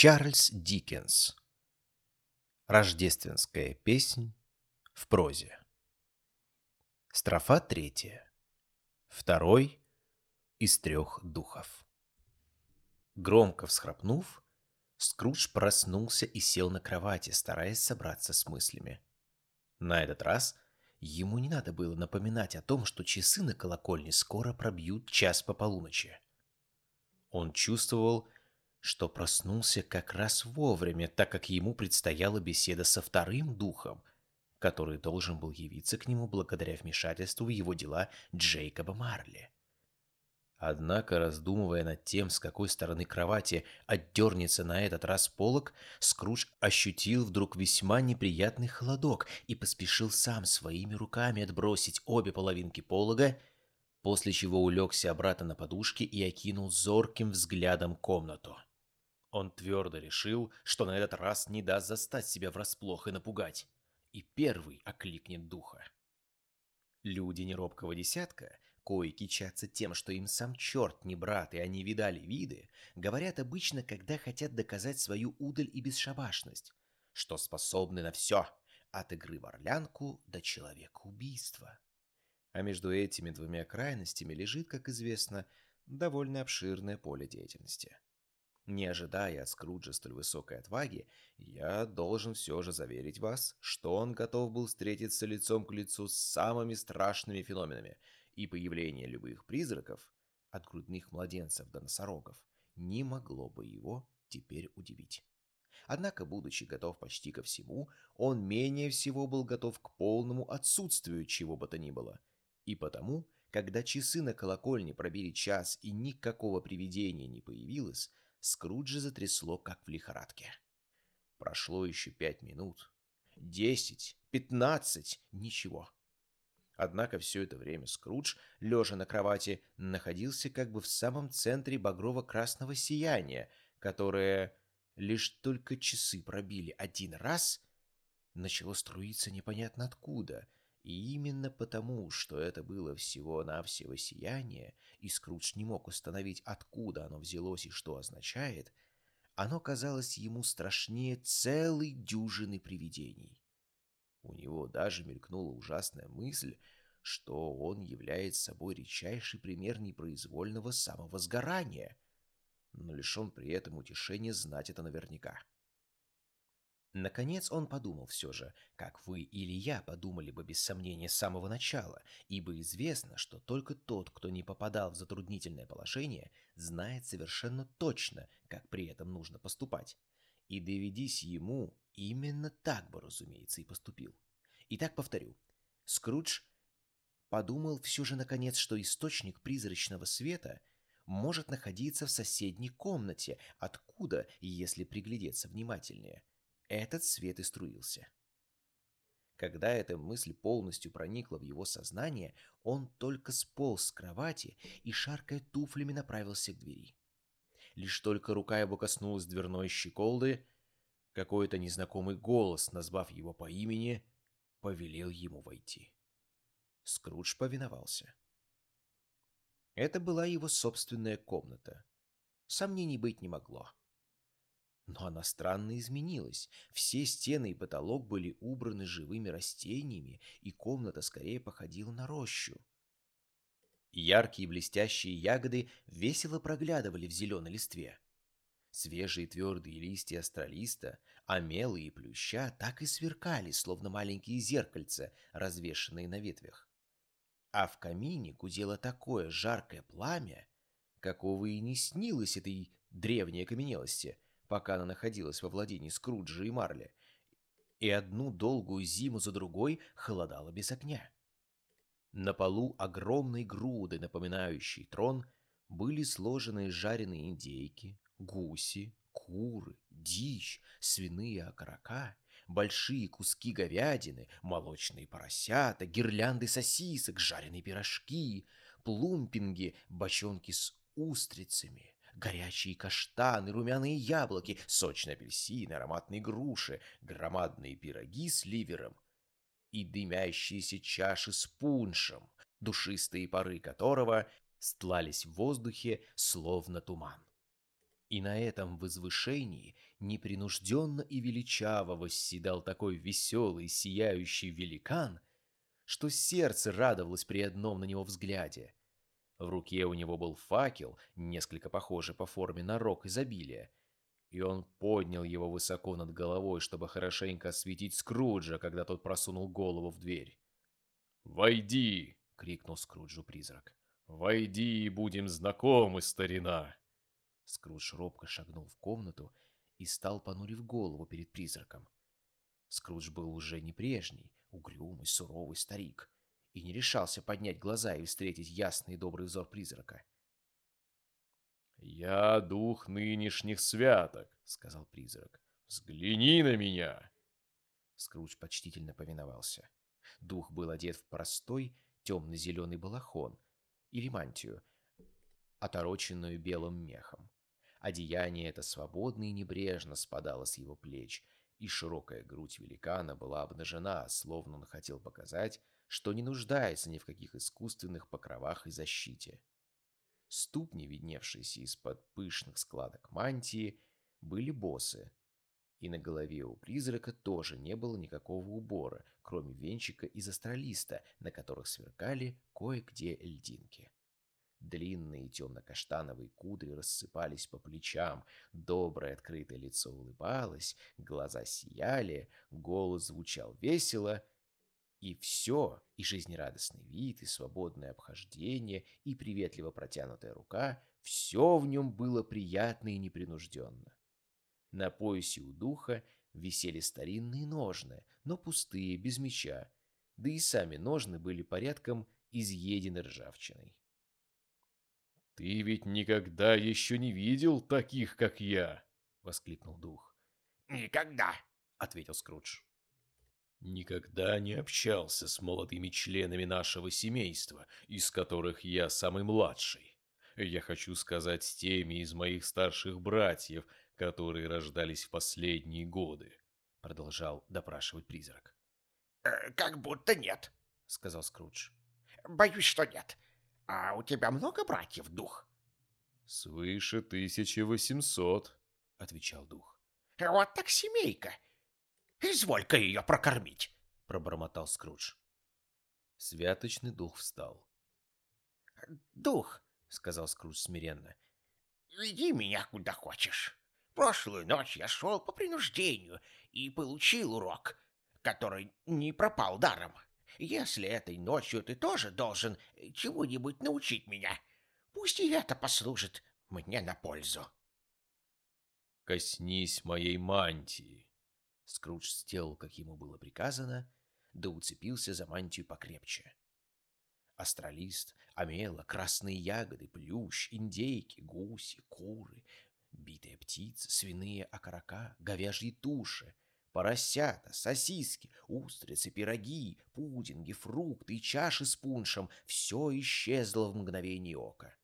Чарльз Диккенс. Рождественская песнь в прозе. Строфа третья. Второй из трех духов. Громко всхрапнув, Скрудж проснулся и сел на кровати, стараясь собраться с мыслями. На этот раз ему не надо было напоминать о том, что часы на колокольне скоро пробьют час по полуночи. Он чувствовал, что проснулся как раз вовремя, так как ему предстояла беседа со вторым духом, который должен был явиться к нему благодаря вмешательству в его дела Джейкоба Марли. Однако, раздумывая над тем, с какой стороны кровати отдернется на этот раз полок, Скрудж ощутил вдруг весьма неприятный холодок и поспешил сам своими руками отбросить обе половинки полога, после чего улегся обратно на подушке и окинул зорким взглядом комнату. Он твердо решил, что на этот раз не даст застать себя врасплох и напугать, и первый окликнет духа. Люди неробкого десятка, кои кичатся тем, что им сам черт не брат и они видали виды, говорят обычно, когда хотят доказать свою удаль и бесшабашность, что способны на все, от игры в орлянку до человека убийства. А между этими двумя крайностями лежит, как известно, довольно обширное поле деятельности. Не ожидая от Скруджа столь высокой отваги, я должен все же заверить вас, что он готов был встретиться лицом к лицу с самыми страшными феноменами, и появление любых призраков, от грудных младенцев до носорогов, не могло бы его теперь удивить. Однако, будучи готов почти ко всему, он менее всего был готов к полному отсутствию чего бы то ни было. И потому, когда часы на колокольне пробили час и никакого привидения не появилось, Скруджа затрясло, как в лихорадке. Прошло еще пять минут. Десять, пятнадцать, ничего. Однако все это время Скрудж, лежа на кровати, находился как бы в самом центре багрово-красного сияния, которое лишь только часы пробили один раз, начало струиться непонятно откуда — и именно потому, что это было всего-навсего сияние, и Скрудж не мог установить, откуда оно взялось и что означает, оно казалось ему страшнее целой дюжины привидений. У него даже мелькнула ужасная мысль, что он является собой редчайший пример непроизвольного самовозгорания, но лишен при этом утешения знать это наверняка. Наконец он подумал все же, как вы или я подумали бы без сомнения с самого начала, ибо известно, что только тот, кто не попадал в затруднительное положение, знает совершенно точно, как при этом нужно поступать. И доведись ему, именно так бы, разумеется, и поступил. Итак, повторю. Скрудж подумал все же наконец, что источник призрачного света может находиться в соседней комнате, откуда, если приглядеться внимательнее – этот свет и струился. Когда эта мысль полностью проникла в его сознание, он только сполз с кровати и, шаркая туфлями, направился к двери. Лишь только рука его коснулась дверной щеколды, какой-то незнакомый голос, назвав его по имени, повелел ему войти. Скрудж повиновался. Это была его собственная комната. Сомнений быть не могло. Но она странно изменилась. Все стены и потолок были убраны живыми растениями, и комната скорее походила на рощу. Яркие блестящие ягоды весело проглядывали в зеленой листве. Свежие твердые листья астролиста, амелы и плюща так и сверкали, словно маленькие зеркальца, развешанные на ветвях. А в камине гудело такое жаркое пламя, какого и не снилось этой древней окаменелости — пока она находилась во владении Скруджа и Марли, и одну долгую зиму за другой холодала без огня. На полу огромной груды, напоминающей трон, были сложены жареные индейки, гуси, куры, дичь, свиные окорока, большие куски говядины, молочные поросята, гирлянды сосисок, жареные пирожки, плумпинги, бочонки с устрицами, горячие каштаны, румяные яблоки, сочные апельсины, ароматные груши, громадные пироги с ливером и дымящиеся чаши с пуншем, душистые пары которого стлались в воздухе, словно туман. И на этом возвышении непринужденно и величаво восседал такой веселый, сияющий великан, что сердце радовалось при одном на него взгляде. В руке у него был факел, несколько похожий по форме на рог изобилия, и он поднял его высоко над головой, чтобы хорошенько осветить Скруджа, когда тот просунул голову в дверь. «Войди!» — крикнул Скруджу призрак. «Войди и будем знакомы, старина!» Скрудж робко шагнул в комнату и стал понурив голову перед призраком. Скрудж был уже не прежний, угрюмый, суровый старик, и не решался поднять глаза и встретить ясный и добрый взор призрака. «Я дух нынешних святок», — сказал призрак. «Взгляни на меня!» Скрудж почтительно повиновался. Дух был одет в простой темно-зеленый балахон или мантию, отороченную белым мехом. Одеяние это свободно и небрежно спадало с его плеч, и широкая грудь великана была обнажена, словно он хотел показать, что не нуждается ни в каких искусственных покровах и защите. Ступни, видневшиеся из-под пышных складок мантии, были босы, и на голове у призрака тоже не было никакого убора, кроме венчика из астролиста, на которых сверкали кое-где льдинки. Длинные темно-каштановые кудри рассыпались по плечам, доброе открытое лицо улыбалось, глаза сияли, голос звучал весело — и все, и жизнерадостный вид, и свободное обхождение, и приветливо протянутая рука, все в нем было приятно и непринужденно. На поясе у духа висели старинные ножны, но пустые, без меча, да и сами ножны были порядком изъедены ржавчиной. «Ты ведь никогда еще не видел таких, как я!» — воскликнул дух. «Никогда!» — ответил Скрудж. Никогда не общался с молодыми членами нашего семейства, из которых я самый младший. Я хочу сказать с теми из моих старших братьев, которые рождались в последние годы, продолжал допрашивать призрак. «Э, «Как будто нет», — сказал Скрудж. «Боюсь, что нет. А у тебя много братьев, дух?» «Свыше тысячи восемьсот», — отвечал дух. «Вот так семейка. Изволь-ка ее прокормить, — пробормотал Скрудж. Святочный дух встал. «Дух», — сказал Скрудж смиренно, — «веди меня куда хочешь. Прошлую ночь я шел по принуждению и получил урок, который не пропал даром. Если этой ночью ты тоже должен чему-нибудь научить меня, пусть и это послужит мне на пользу». «Коснись моей мантии», Скрудж сделал, как ему было приказано, да уцепился за мантию покрепче. Астралист, амела, красные ягоды, плющ, индейки, гуси, куры, битые птицы, свиные окорока, говяжьи туши, поросята, сосиски, устрицы, пироги, пудинги, фрукты и чаши с пуншем — все исчезло в мгновение ока.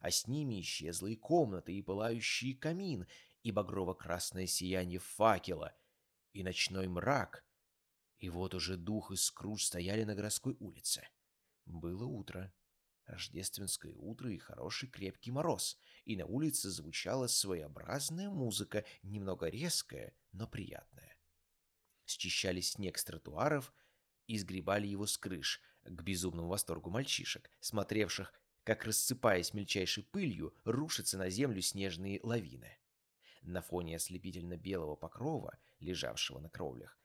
А с ними исчезла и комната, и пылающий камин, и багрово-красное сияние факела — и ночной мрак. И вот уже дух и Скрудж стояли на городской улице. Было утро. Рождественское утро и хороший крепкий мороз, и на улице звучала своеобразная музыка, немного резкая, но приятная. Счищали снег с тротуаров и сгребали его с крыш, к безумному восторгу мальчишек, смотревших, как, рассыпаясь мельчайшей пылью, рушатся на землю снежные лавины на фоне ослепительно-белого покрова, лежавшего на кровлях,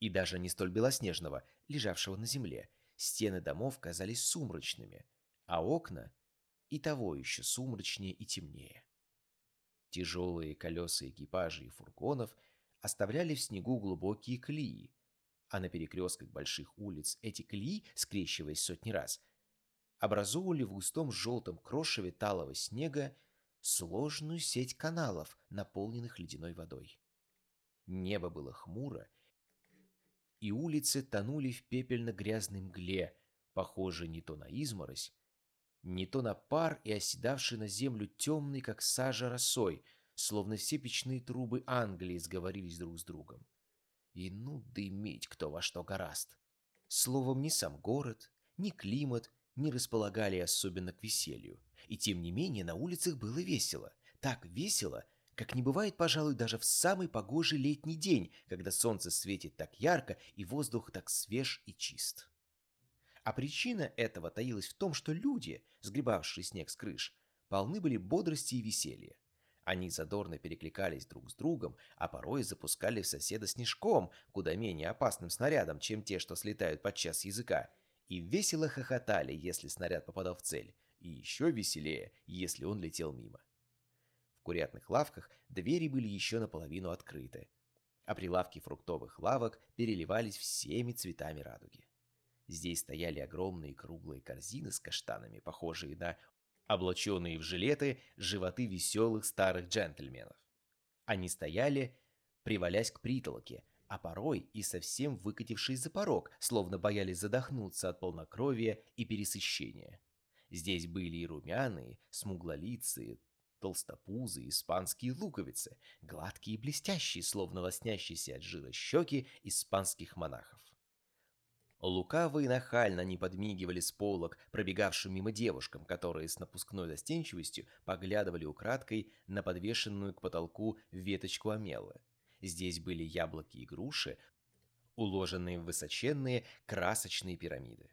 и даже не столь белоснежного, лежавшего на земле, стены домов казались сумрачными, а окна и того еще сумрачнее и темнее. Тяжелые колеса экипажей и фургонов оставляли в снегу глубокие колеи, а на перекрестках больших улиц эти колеи, скрещиваясь сотни раз, образовывали в густом желтом крошеве талого снега сложную сеть каналов, наполненных ледяной водой. Небо было хмуро, и улицы тонули в пепельно-грязной мгле, похожей не то на изморозь, не то на пар и оседавший на землю темный, как сажа росой, словно все печные трубы Англии сговорились друг с другом. И ну дымить кто во что гораст. Словом, ни сам город, ни климат не располагали особенно к веселью. И тем не менее на улицах было весело. так весело, как не бывает, пожалуй, даже в самый погожий летний день, когда солнце светит так ярко и воздух так свеж и чист. А причина этого таилась в том, что люди, сгребавшие снег с крыш, полны были бодрости и веселья. Они задорно перекликались друг с другом, а порой запускали в соседа снежком, куда менее опасным снарядом, чем те, что слетают подчас языка, и весело хохотали, если снаряд попадал в цель, и еще веселее, если он летел мимо. В курятных лавках двери были еще наполовину открыты, а прилавки фруктовых лавок переливались всеми цветами радуги. Здесь стояли огромные круглые корзины с каштанами, похожие на облаченные в жилеты животы веселых старых джентльменов. Они стояли, привалясь к притолоке, а порой и совсем выкатившись за порог, словно боялись задохнуться от полнокровия и пересыщения. Здесь были и румяные, смуглолицые, толстопузы, испанские луковицы, гладкие и блестящие, словно лоснящиеся от жира щеки испанских монахов. Лукаво и нахально не подмигивали с полок, пробегавшим мимо девушкам, которые с напускной застенчивостью поглядывали украдкой на подвешенную к потолку веточку омелы. Здесь были яблоки и груши, уложенные в высоченные красочные пирамиды.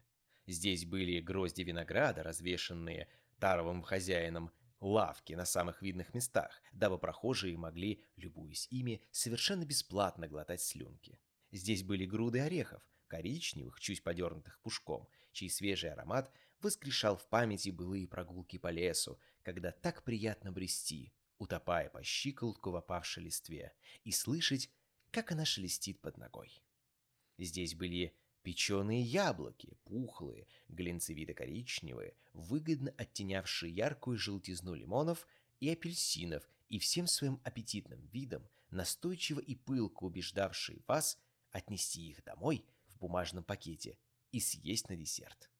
Здесь были грозди винограда, развешенные таровым хозяином лавки на самых видных местах, дабы прохожие могли, любуясь ими, совершенно бесплатно глотать слюнки. Здесь были груды орехов, коричневых, чуть подернутых пушком, чей свежий аромат воскрешал в памяти былые прогулки по лесу, когда так приятно брести, утопая по щиколотку в опавшей листве, и слышать, как она шелестит под ногой. Здесь были печеные яблоки, пухлые, глинцевито-коричневые, выгодно оттенявшие яркую желтизну лимонов и апельсинов, и всем своим аппетитным видом настойчиво и пылко убеждавшие вас отнести их домой бумажном пакете и съесть на десерт.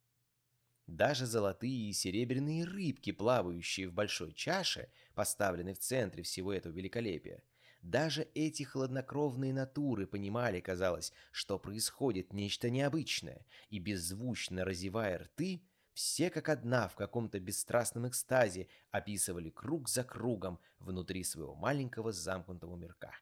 Даже золотые и серебряные рыбки, плавающие в большой чаше, поставленной в центре всего этого великолепия, даже эти хладнокровные натуры понимали, казалось, что происходит нечто необычное, и беззвучно разевая рты, все как одна в каком-то бесстрастном экстазе описывали круг за кругом внутри своего маленького замкнутого мирка.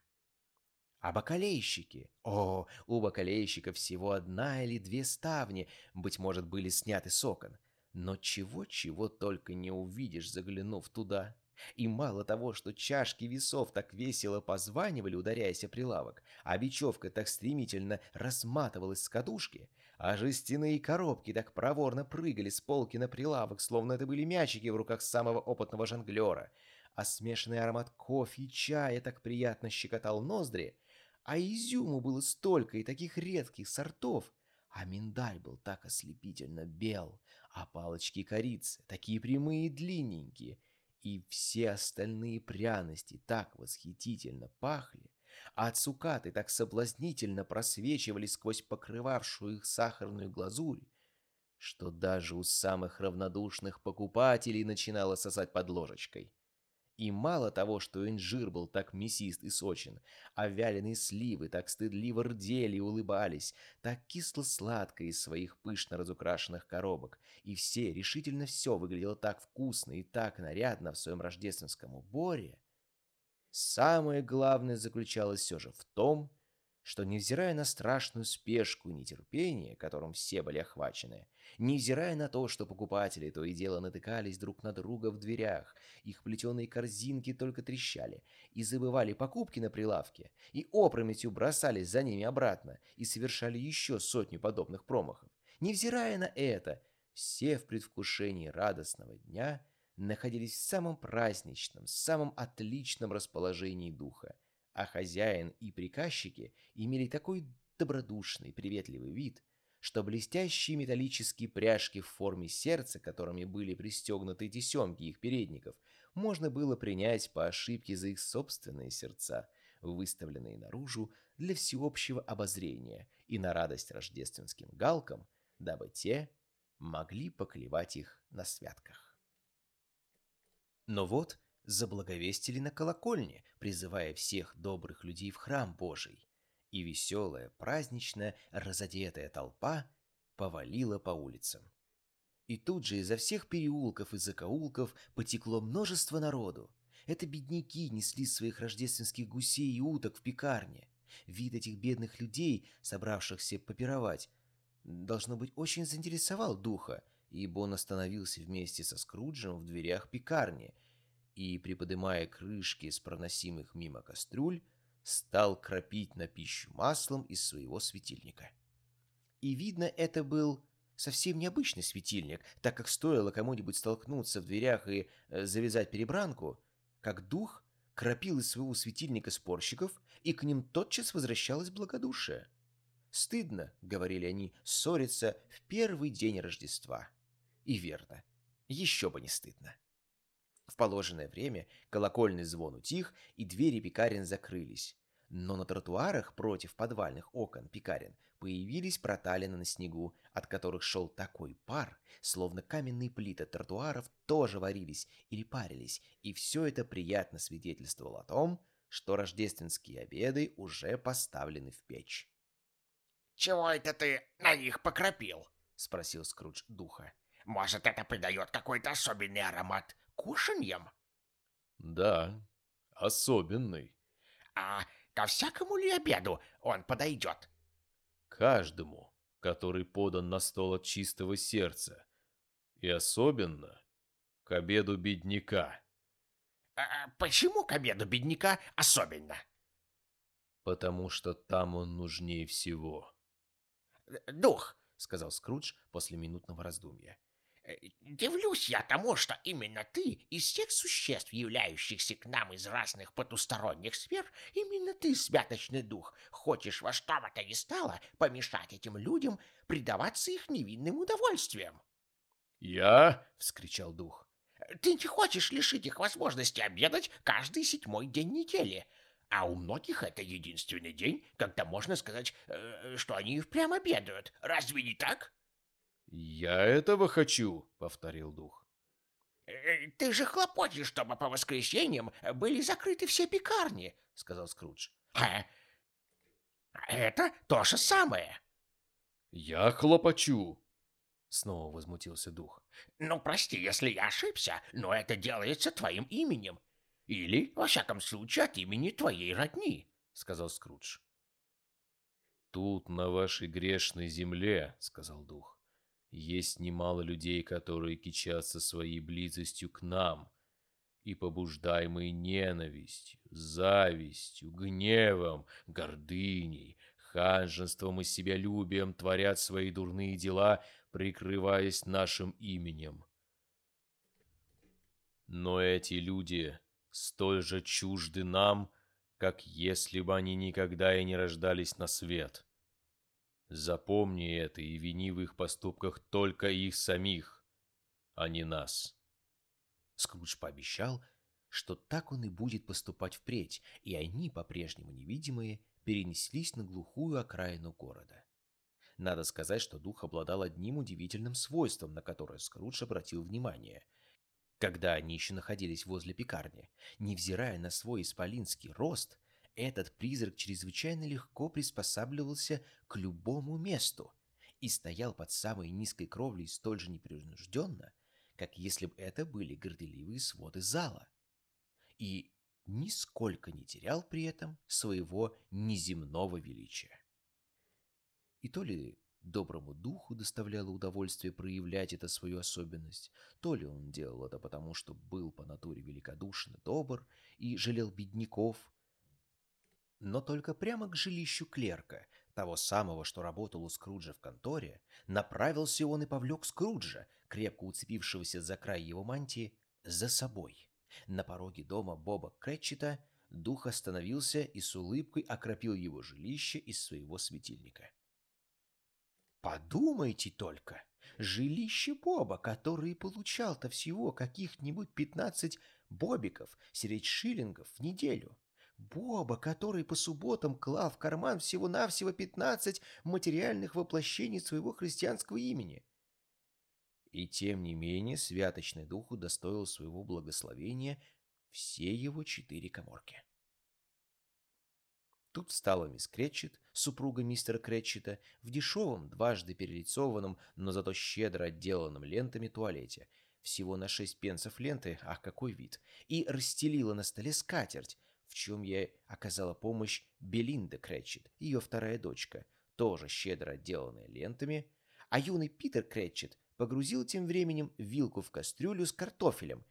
А бакалейщики? О, у бакалейщиков всего одна или две ставни, быть может, были сняты с окон. Но чего-чего только не увидишь, заглянув туда. И мало того, что чашки весов так весело позванивали, ударяясь о прилавок, а бечевка так стремительно разматывалась с кадушки, а жестяные коробки так проворно прыгали с полки на прилавок, словно это были мячики в руках самого опытного жонглера, а смешанный аромат кофе и чая так приятно щекотал ноздри, а изюму было столько и таких редких сортов, а миндаль был так ослепительно бел, а палочки корицы такие прямые и длинненькие, и все остальные пряности так восхитительно пахли, а цукаты так соблазнительно просвечивали сквозь покрывавшую их сахарную глазурь, что даже у самых равнодушных покупателей начинало сосать под ложечкой. И мало того, что инжир был так мясист и сочен, а вяленые сливы так стыдливо рдели и улыбались, так кисло-сладко из своих пышно разукрашенных коробок, и все, решительно все выглядело так вкусно и так нарядно в своем рождественском уборе, самое главное заключалось все же в том, что, невзирая на страшную спешку и нетерпение, которым все были охвачены, невзирая на то, что покупатели то и дело натыкались друг на друга в дверях, их плетеные корзинки только трещали, и забывали покупки на прилавке, и опрометью бросались за ними обратно и совершали еще сотню подобных промахов, невзирая на это, все в предвкушении радостного дня находились в самом праздничном, самом отличном расположении духа, а хозяин и приказчики имели такой добродушный, приветливый вид, что блестящие металлические пряжки в форме сердца, которыми были пристегнуты тесемки их передников, можно было принять по ошибке за их собственные сердца, выставленные наружу для всеобщего обозрения и на радость рождественским галкам, дабы те могли поклевать их на святках. Но вот заблаговестили на колокольне, призывая всех добрых людей в храм Божий. И веселая, праздничная, разодетая толпа повалила по улицам. И тут же изо всех переулков и закоулков потекло множество народу. Это бедняки несли своих рождественских гусей и уток в пекарне. Вид этих бедных людей, собравшихся попировать, должно быть, очень заинтересовал духа, ибо он остановился вместе со Скруджем в дверях пекарни и, приподымая крышки с проносимых мимо кастрюль, стал кропить на пищу маслом из своего светильника. И видно, это был совсем необычный светильник, так как стоило кому-нибудь столкнуться в дверях и э, завязать перебранку, как дух кропил из своего светильника спорщиков, и к ним тотчас возвращалось благодушие. «Стыдно», — говорили они, — «ссориться в первый день Рождества». И верно, еще бы не стыдно. В положенное время колокольный звон утих, и двери пекарен закрылись. Но на тротуарах против подвальных окон пекарен появились проталины на снегу, от которых шел такой пар, словно каменные плиты тротуаров тоже варились или парились, и все это приятно свидетельствовало о том, что рождественские обеды уже поставлены в печь. «Чего это ты на них покропил?» — спросил Скрудж духа. «Может, это придает какой-то особенный аромат кушаньем?» «Да, особенный». «А ко всякому ли обеду он подойдет?» «Каждому, который подан на стол от чистого сердца. И особенно к обеду бедняка». А «Почему к обеду бедняка особенно?» «Потому что там он нужнее всего». «Дух», — сказал Скрудж после минутного раздумья. Э, Дивлюсь я тому, что именно ты, из всех существ, являющихся к нам из разных потусторонних сфер, именно ты, святочный дух, хочешь во что бы то ни стало помешать этим людям предаваться их невинным удовольствиям. «Я?» — вскричал дух. Ты не хочешь лишить их возможности обедать каждый седьмой день недели, а у многих это единственный день, когда можно сказать, э, что они впрямь обедают. Разве не так? «Я этого хочу», — повторил дух. Э, «Ты же хлопочешь, чтобы по воскресеньям были закрыты все пекарни», — сказал Скрудж. «А, это то же самое». «Я хлопочу», — снова возмутился дух. «Ну, прости, если я ошибся, но это делается твоим именем. Или, во всяком случае, от имени твоей родни», — сказал Скрудж. «Тут, на вашей грешной земле», — сказал дух, есть немало людей, которые кичатся своей близостью к нам, и побуждаемые ненавистью, завистью, гневом, гордыней, ханжеством и себялюбием творят свои дурные дела, прикрываясь нашим именем. Но эти люди столь же чужды нам, как если бы они никогда и не рождались на свет. Запомни это и вини в их поступках только их самих, а не нас. Скрудж пообещал, что так он и будет поступать впредь, и они, по-прежнему невидимые, перенеслись на глухую окраину города. Надо сказать, что дух обладал одним удивительным свойством, на которое Скрудж обратил внимание. Когда они еще находились возле пекарни, невзирая на свой исполинский рост, этот призрак чрезвычайно легко приспосабливался к любому месту и стоял под самой низкой кровлей столь же непринужденно, как если бы это были горделивые своды зала. И нисколько не терял при этом своего неземного величия. И то ли доброму духу доставляло удовольствие проявлять эту свою особенность, то ли он делал это потому, что был по натуре великодушен и добр и жалел бедняков, но только прямо к жилищу клерка, того самого, что работал у Скруджа в конторе, направился он и повлек Скруджа, крепко уцепившегося за край его мантии, за собой. На пороге дома Боба Крэтчета дух остановился и с улыбкой окропил его жилище из своего светильника. Подумайте только, жилище Боба, который получал-то всего каких-нибудь пятнадцать бобиков, сереть шиллингов в неделю. Боба, который по субботам клал в карман всего-навсего пятнадцать материальных воплощений своего христианского имени. И тем не менее святочный дух удостоил своего благословения все его четыре коморки. Тут встала мисс Кретчет, супруга мистера Кретчета, в дешевом, дважды перелицованном, но зато щедро отделанном лентами туалете, всего на шесть пенсов ленты, ах, какой вид, и расстелила на столе скатерть, в чем ей оказала помощь Белинда Крэтчет, ее вторая дочка, тоже щедро отделанная лентами, а юный Питер Крэтчет погрузил тем временем вилку в кастрюлю с картофелем,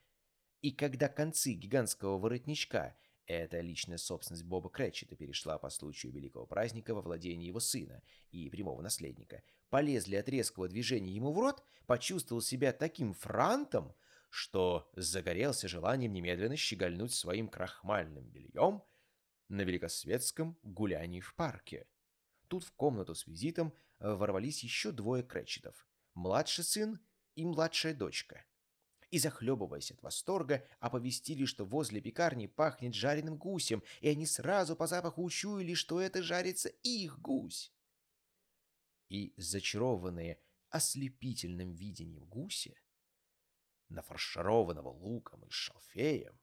и когда концы гигантского воротничка эта личная собственность Боба Крэтчета перешла по случаю великого праздника во владение его сына и прямого наследника. Полезли от резкого движения ему в рот, почувствовал себя таким франтом, что загорелся желанием немедленно щегольнуть своим крахмальным бельем на великосветском гулянии в парке. Тут в комнату с визитом э, ворвались еще двое Крэтчетов. Младший сын и младшая дочка и, захлебываясь от восторга, оповестили, что возле пекарни пахнет жареным гусем, и они сразу по запаху учуяли, что это жарится их гусь. И, зачарованные ослепительным видением гуся, нафаршированного луком и шалфеем,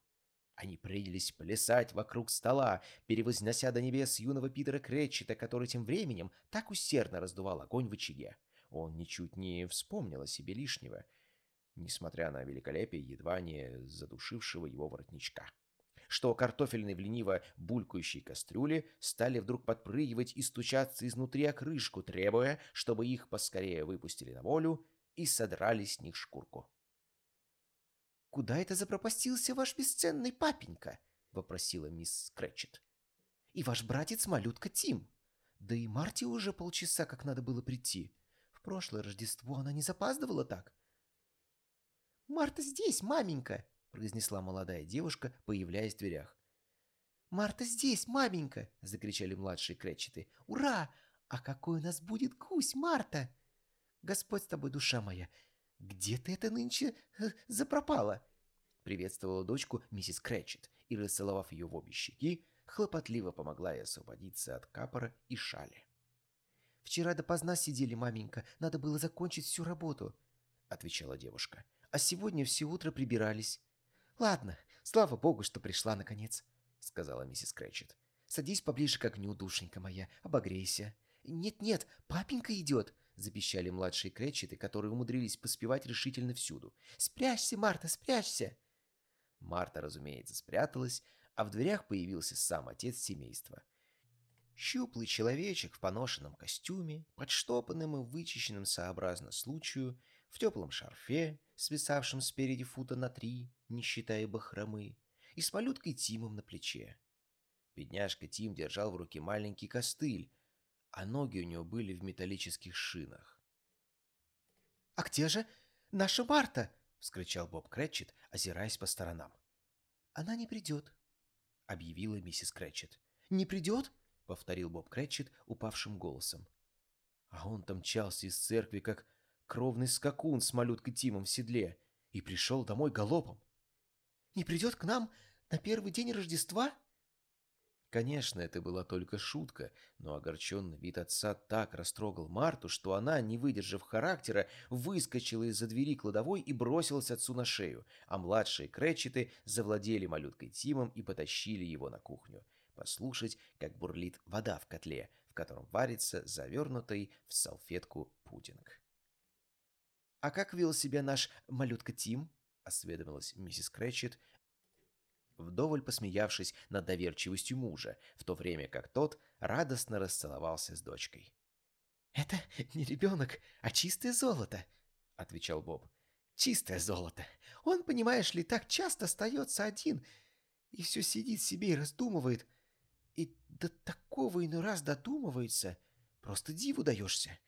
они принялись плясать вокруг стола, перевознося до небес юного Питера Кретчета, который тем временем так усердно раздувал огонь в очаге. Он ничуть не вспомнил о себе лишнего — несмотря на великолепие едва не задушившего его воротничка. Что картофельные в лениво булькающей кастрюле стали вдруг подпрыгивать и стучаться изнутри о крышку, требуя, чтобы их поскорее выпустили на волю и содрали с них шкурку. «Куда это запропастился ваш бесценный папенька?» — вопросила мисс Крэтчет. «И ваш братец-малютка Тим. Да и Марти уже полчаса как надо было прийти. В прошлое Рождество она не запаздывала так. «Марта здесь, маменька!» — произнесла молодая девушка, появляясь в дверях. «Марта здесь, маменька!» — закричали младшие кречеты. «Ура! А какой у нас будет гусь, Марта!» «Господь с тобой, душа моя! Где ты это нынче э, запропала?» Приветствовала дочку миссис Крэтчет и, расцеловав ее в обе щеки, хлопотливо помогла ей освободиться от капора и шали. «Вчера допоздна сидели, маменька, надо было закончить всю работу», — отвечала девушка а сегодня все утро прибирались. Ладно, слава богу, что пришла наконец, сказала миссис Крэтчет. Садись поближе к огню, душенька моя, обогрейся. Нет-нет, папенька идет, запищали младшие Крэтчеты, которые умудрились поспевать решительно всюду. Спрячься, Марта, спрячься. Марта, разумеется, спряталась, а в дверях появился сам отец семейства. Щуплый человечек в поношенном костюме, подштопанным и вычищенным сообразно случаю, в теплом шарфе, свисавшем спереди фута на три, не считая бахромы, и с малюткой Тимом на плече. Бедняжка Тим держал в руке маленький костыль, а ноги у него были в металлических шинах. «А где же наша Марта?» — вскричал Боб Крэтчет, озираясь по сторонам. «Она не придет», — объявила миссис Крэтчет. «Не придет?» — повторил Боб Крэтчет упавшим голосом. А он там мчался из церкви, как кровный скакун с малюткой Тимом в седле, и пришел домой галопом. «Не придет к нам на первый день Рождества?» Конечно, это была только шутка, но огорченный вид отца так растрогал Марту, что она, не выдержав характера, выскочила из-за двери кладовой и бросилась отцу на шею, а младшие Крэтчеты завладели малюткой Тимом и потащили его на кухню, послушать, как бурлит вода в котле, в котором варится завернутый в салфетку пудинг. «А как вел себя наш малютка Тим?» — осведомилась миссис Крэтчет, вдоволь посмеявшись над доверчивостью мужа, в то время как тот радостно расцеловался с дочкой. «Это не ребенок, а чистое золото», — отвечал Боб. «Чистое золото. Он, понимаешь ли, так часто остается один и все сидит себе и раздумывает. И до такого иной раз додумывается. Просто диву даешься.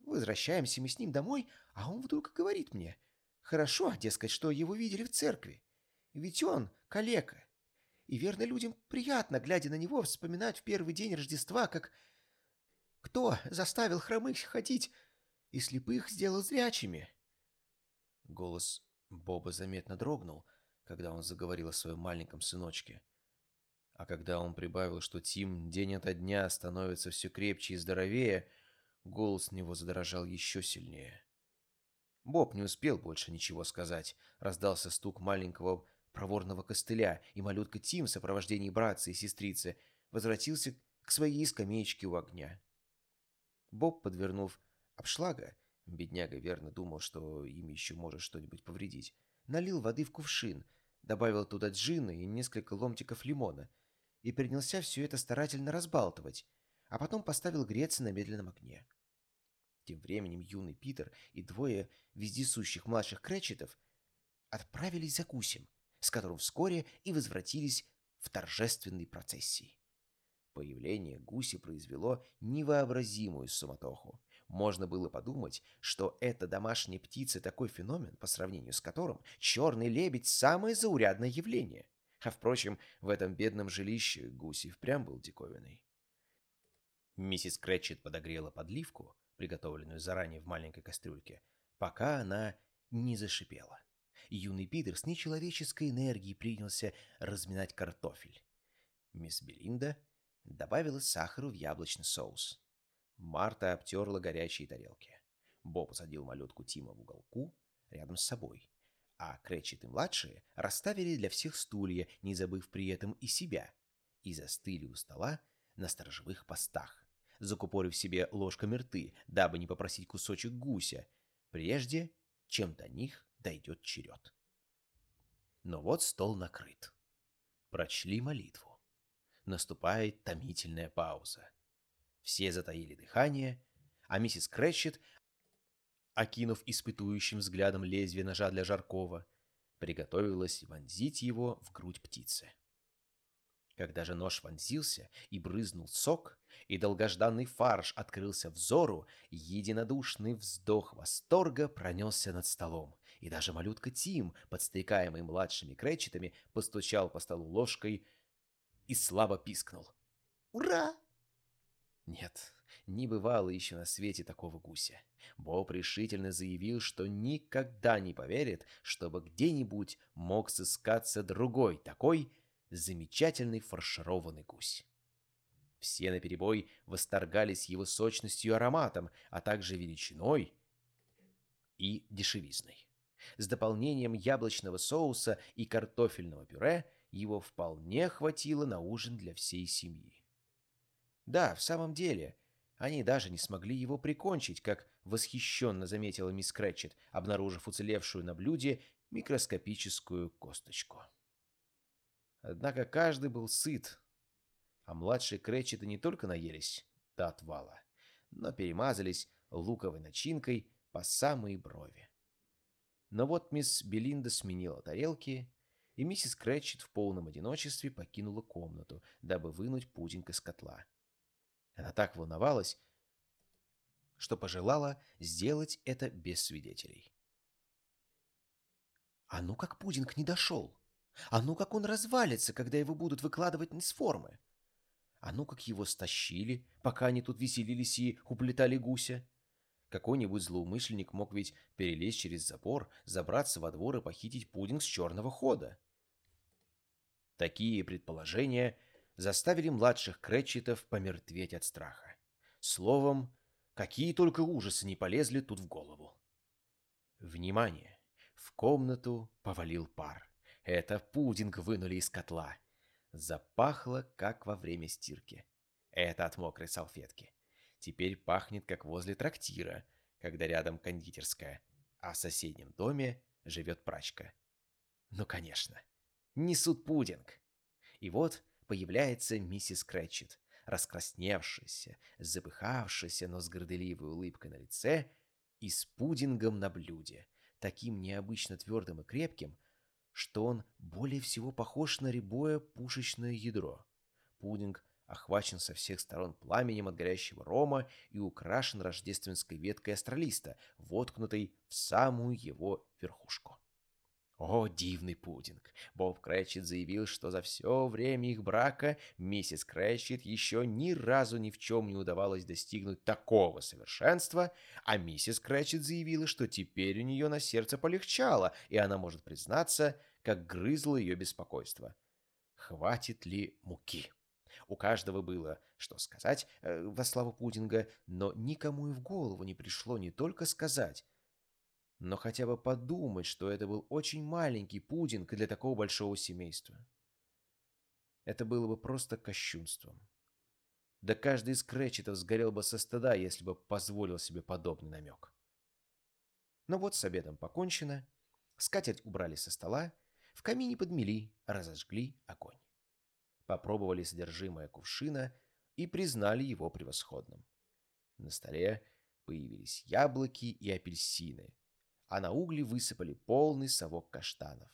Возвращаемся мы с ним домой, а он вдруг говорит мне, «Хорошо, дескать, что его видели в церкви. Ведь он калека. И верно людям приятно, глядя на него, вспоминать в первый день Рождества, как кто заставил хромых ходить и слепых сделал зрячими». Голос Боба заметно дрогнул, когда он заговорил о своем маленьком сыночке. А когда он прибавил, что Тим день ото дня становится все крепче и здоровее, Голос него задрожал еще сильнее. Боб не успел больше ничего сказать. Раздался стук маленького проворного костыля, и малютка Тим в сопровождении братца и сестрицы возвратился к своей скамеечке у огня. Боб, подвернув обшлага, Бедняга верно думал, что им еще может что-нибудь повредить. Налил воды в кувшин, добавил туда джина и несколько ломтиков лимона и принялся все это старательно разбалтывать, а потом поставил греться на медленном огне. Тем временем юный Питер и двое вездесущих младших Кречетов отправились за гусем, с которым вскоре и возвратились в торжественной процессии. Появление гуси произвело невообразимую суматоху. Можно было подумать, что эта домашняя птица такой феномен, по сравнению с которым черный лебедь – самое заурядное явление. А впрочем, в этом бедном жилище гуси впрямь был диковиной. Миссис Крэтчет подогрела подливку, приготовленную заранее в маленькой кастрюльке, пока она не зашипела. Юный Питер с нечеловеческой энергией принялся разминать картофель. Мисс Белинда добавила сахару в яблочный соус. Марта обтерла горячие тарелки. Боб посадил малютку Тима в уголку рядом с собой, а Крэтчет и младшие расставили для всех стулья, не забыв при этом и себя, и застыли у стола на сторожевых постах, закупорив себе ложками рты, дабы не попросить кусочек гуся, прежде чем до них дойдет черед. Но вот стол накрыт. Прочли молитву. Наступает томительная пауза. Все затаили дыхание, а миссис Крэтчет, окинув испытующим взглядом лезвие ножа для Жаркова, приготовилась вонзить его в грудь птицы. Когда же нож вонзился и брызнул сок, и долгожданный фарш открылся взору, единодушный вздох восторга пронесся над столом, и даже малютка Тим, подстрекаемый младшими кречетами, постучал по столу ложкой и слабо пискнул. «Ура!» Нет, не бывало еще на свете такого гуся. Боб решительно заявил, что никогда не поверит, чтобы где-нибудь мог сыскаться другой такой замечательный фаршированный гусь. Все наперебой восторгались его сочностью и ароматом, а также величиной и дешевизной. С дополнением яблочного соуса и картофельного пюре его вполне хватило на ужин для всей семьи. Да, в самом деле, они даже не смогли его прикончить, как восхищенно заметила мисс Крэтчет, обнаружив уцелевшую на блюде микроскопическую косточку. Однако каждый был сыт, а младшие Крэтчеты не только наелись до отвала, но перемазались луковой начинкой по самые брови. Но вот мисс Белинда сменила тарелки, и миссис Крэтчет в полном одиночестве покинула комнату, дабы вынуть пудинг из котла. Она так волновалась, что пожелала сделать это без свидетелей. А ну как пудинг не дошел! А ну как он развалится, когда его будут выкладывать из формы! А ну как его стащили, пока они тут веселились и уплетали гуся! Какой-нибудь злоумышленник мог ведь перелезть через забор, забраться во двор и похитить пудинг с черного хода. Такие предположения заставили младших Крэтчетов помертветь от страха. Словом, какие только ужасы не полезли тут в голову. Внимание! В комнату повалил пар. Это пудинг вынули из котла. Запахло, как во время стирки. Это от мокрой салфетки. Теперь пахнет, как возле трактира, когда рядом кондитерская, а в соседнем доме живет прачка. Ну, конечно. Несут пудинг. И вот появляется миссис Крэтчет, раскрасневшаяся, запыхавшаяся, но с горделивой улыбкой на лице и с пудингом на блюде, таким необычно твердым и крепким, что он более всего похож на рябое пушечное ядро. Пудинг охвачен со всех сторон пламенем от горящего рома и украшен рождественской веткой астролиста, воткнутой в самую его верхушку. О, дивный пудинг! Боб Крэтчет заявил, что за все время их брака миссис Крэтчет еще ни разу ни в чем не удавалось достигнуть такого совершенства, а миссис Крэтчет заявила, что теперь у нее на сердце полегчало, и она может признаться, как грызло ее беспокойство. Хватит ли муки? У каждого было что сказать э, во славу пудинга, но никому и в голову не пришло не только сказать, но хотя бы подумать, что это был очень маленький пудинг для такого большого семейства. Это было бы просто кощунством. Да каждый из Кретчетов сгорел бы со стыда, если бы позволил себе подобный намек. Но вот с обедом покончено, скатерть убрали со стола, в камине подмели, разожгли огонь. Попробовали содержимое кувшина и признали его превосходным. На столе появились яблоки и апельсины, а на угли высыпали полный совок каштанов.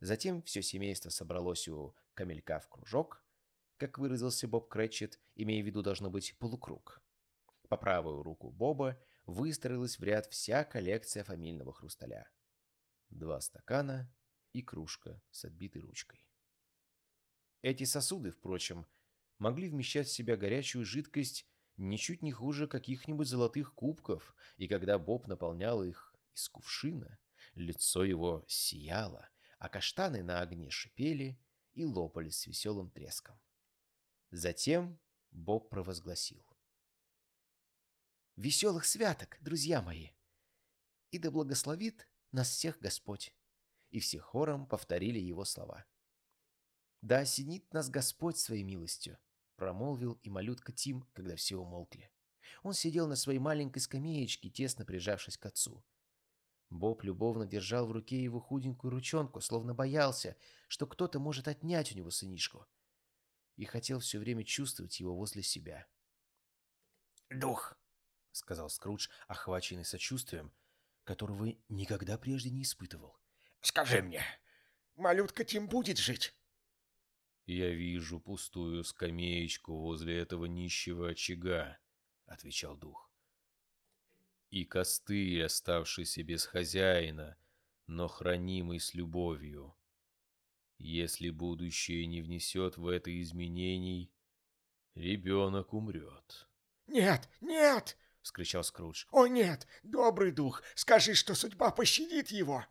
Затем все семейство собралось у камелька в кружок, как выразился Боб Крэтчет, имея в виду должно быть полукруг. По правую руку Боба выстроилась в ряд вся коллекция фамильного хрусталя. Два стакана и кружка с отбитой ручкой. Эти сосуды, впрочем, могли вмещать в себя горячую жидкость ничуть не хуже каких-нибудь золотых кубков, и когда Боб наполнял их из кувшина, лицо его сияло, а каштаны на огне шипели и лопались с веселым треском. Затем Боб провозгласил. «Веселых святок, друзья мои! И да благословит нас всех Господь!» И все хором повторили его слова. «Да осенит нас Господь своей милостью!» Промолвил и малютка Тим, когда все умолкли. Он сидел на своей маленькой скамеечке, тесно прижавшись к отцу. Боб любовно держал в руке его худенькую ручонку, словно боялся, что кто-то может отнять у него сынишку. И хотел все время чувствовать его возле себя. «Дух!» — сказал Скрудж, охваченный сочувствием, которого никогда прежде не испытывал. «Скажи мне, малютка Тим будет жить?» «Я вижу пустую скамеечку возле этого нищего очага», — отвечал дух. «И костыль, оставшийся без хозяина, но хранимый с любовью. Если будущее не внесет в это изменений, ребенок умрет». «Нет, нет!» — вскричал Скрудж. «О нет! Добрый дух! Скажи, что судьба пощадит его!»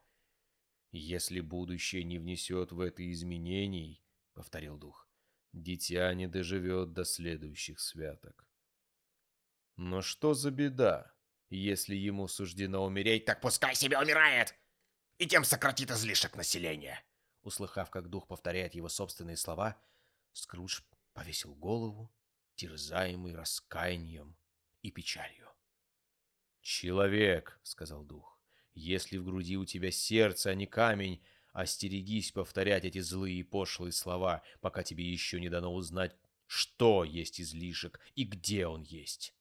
«Если будущее не внесет в это изменений, — повторил дух. «Дитя не доживет до следующих святок». «Но что за беда, если ему суждено умереть, так пускай себе умирает, и тем сократит излишек населения!» Услыхав, как дух повторяет его собственные слова, Скрудж повесил голову, терзаемый раскаянием и печалью. «Человек», — сказал дух, — «если в груди у тебя сердце, а не камень, Остерегись повторять эти злые и пошлые слова, пока тебе еще не дано узнать, что есть излишек и где он есть.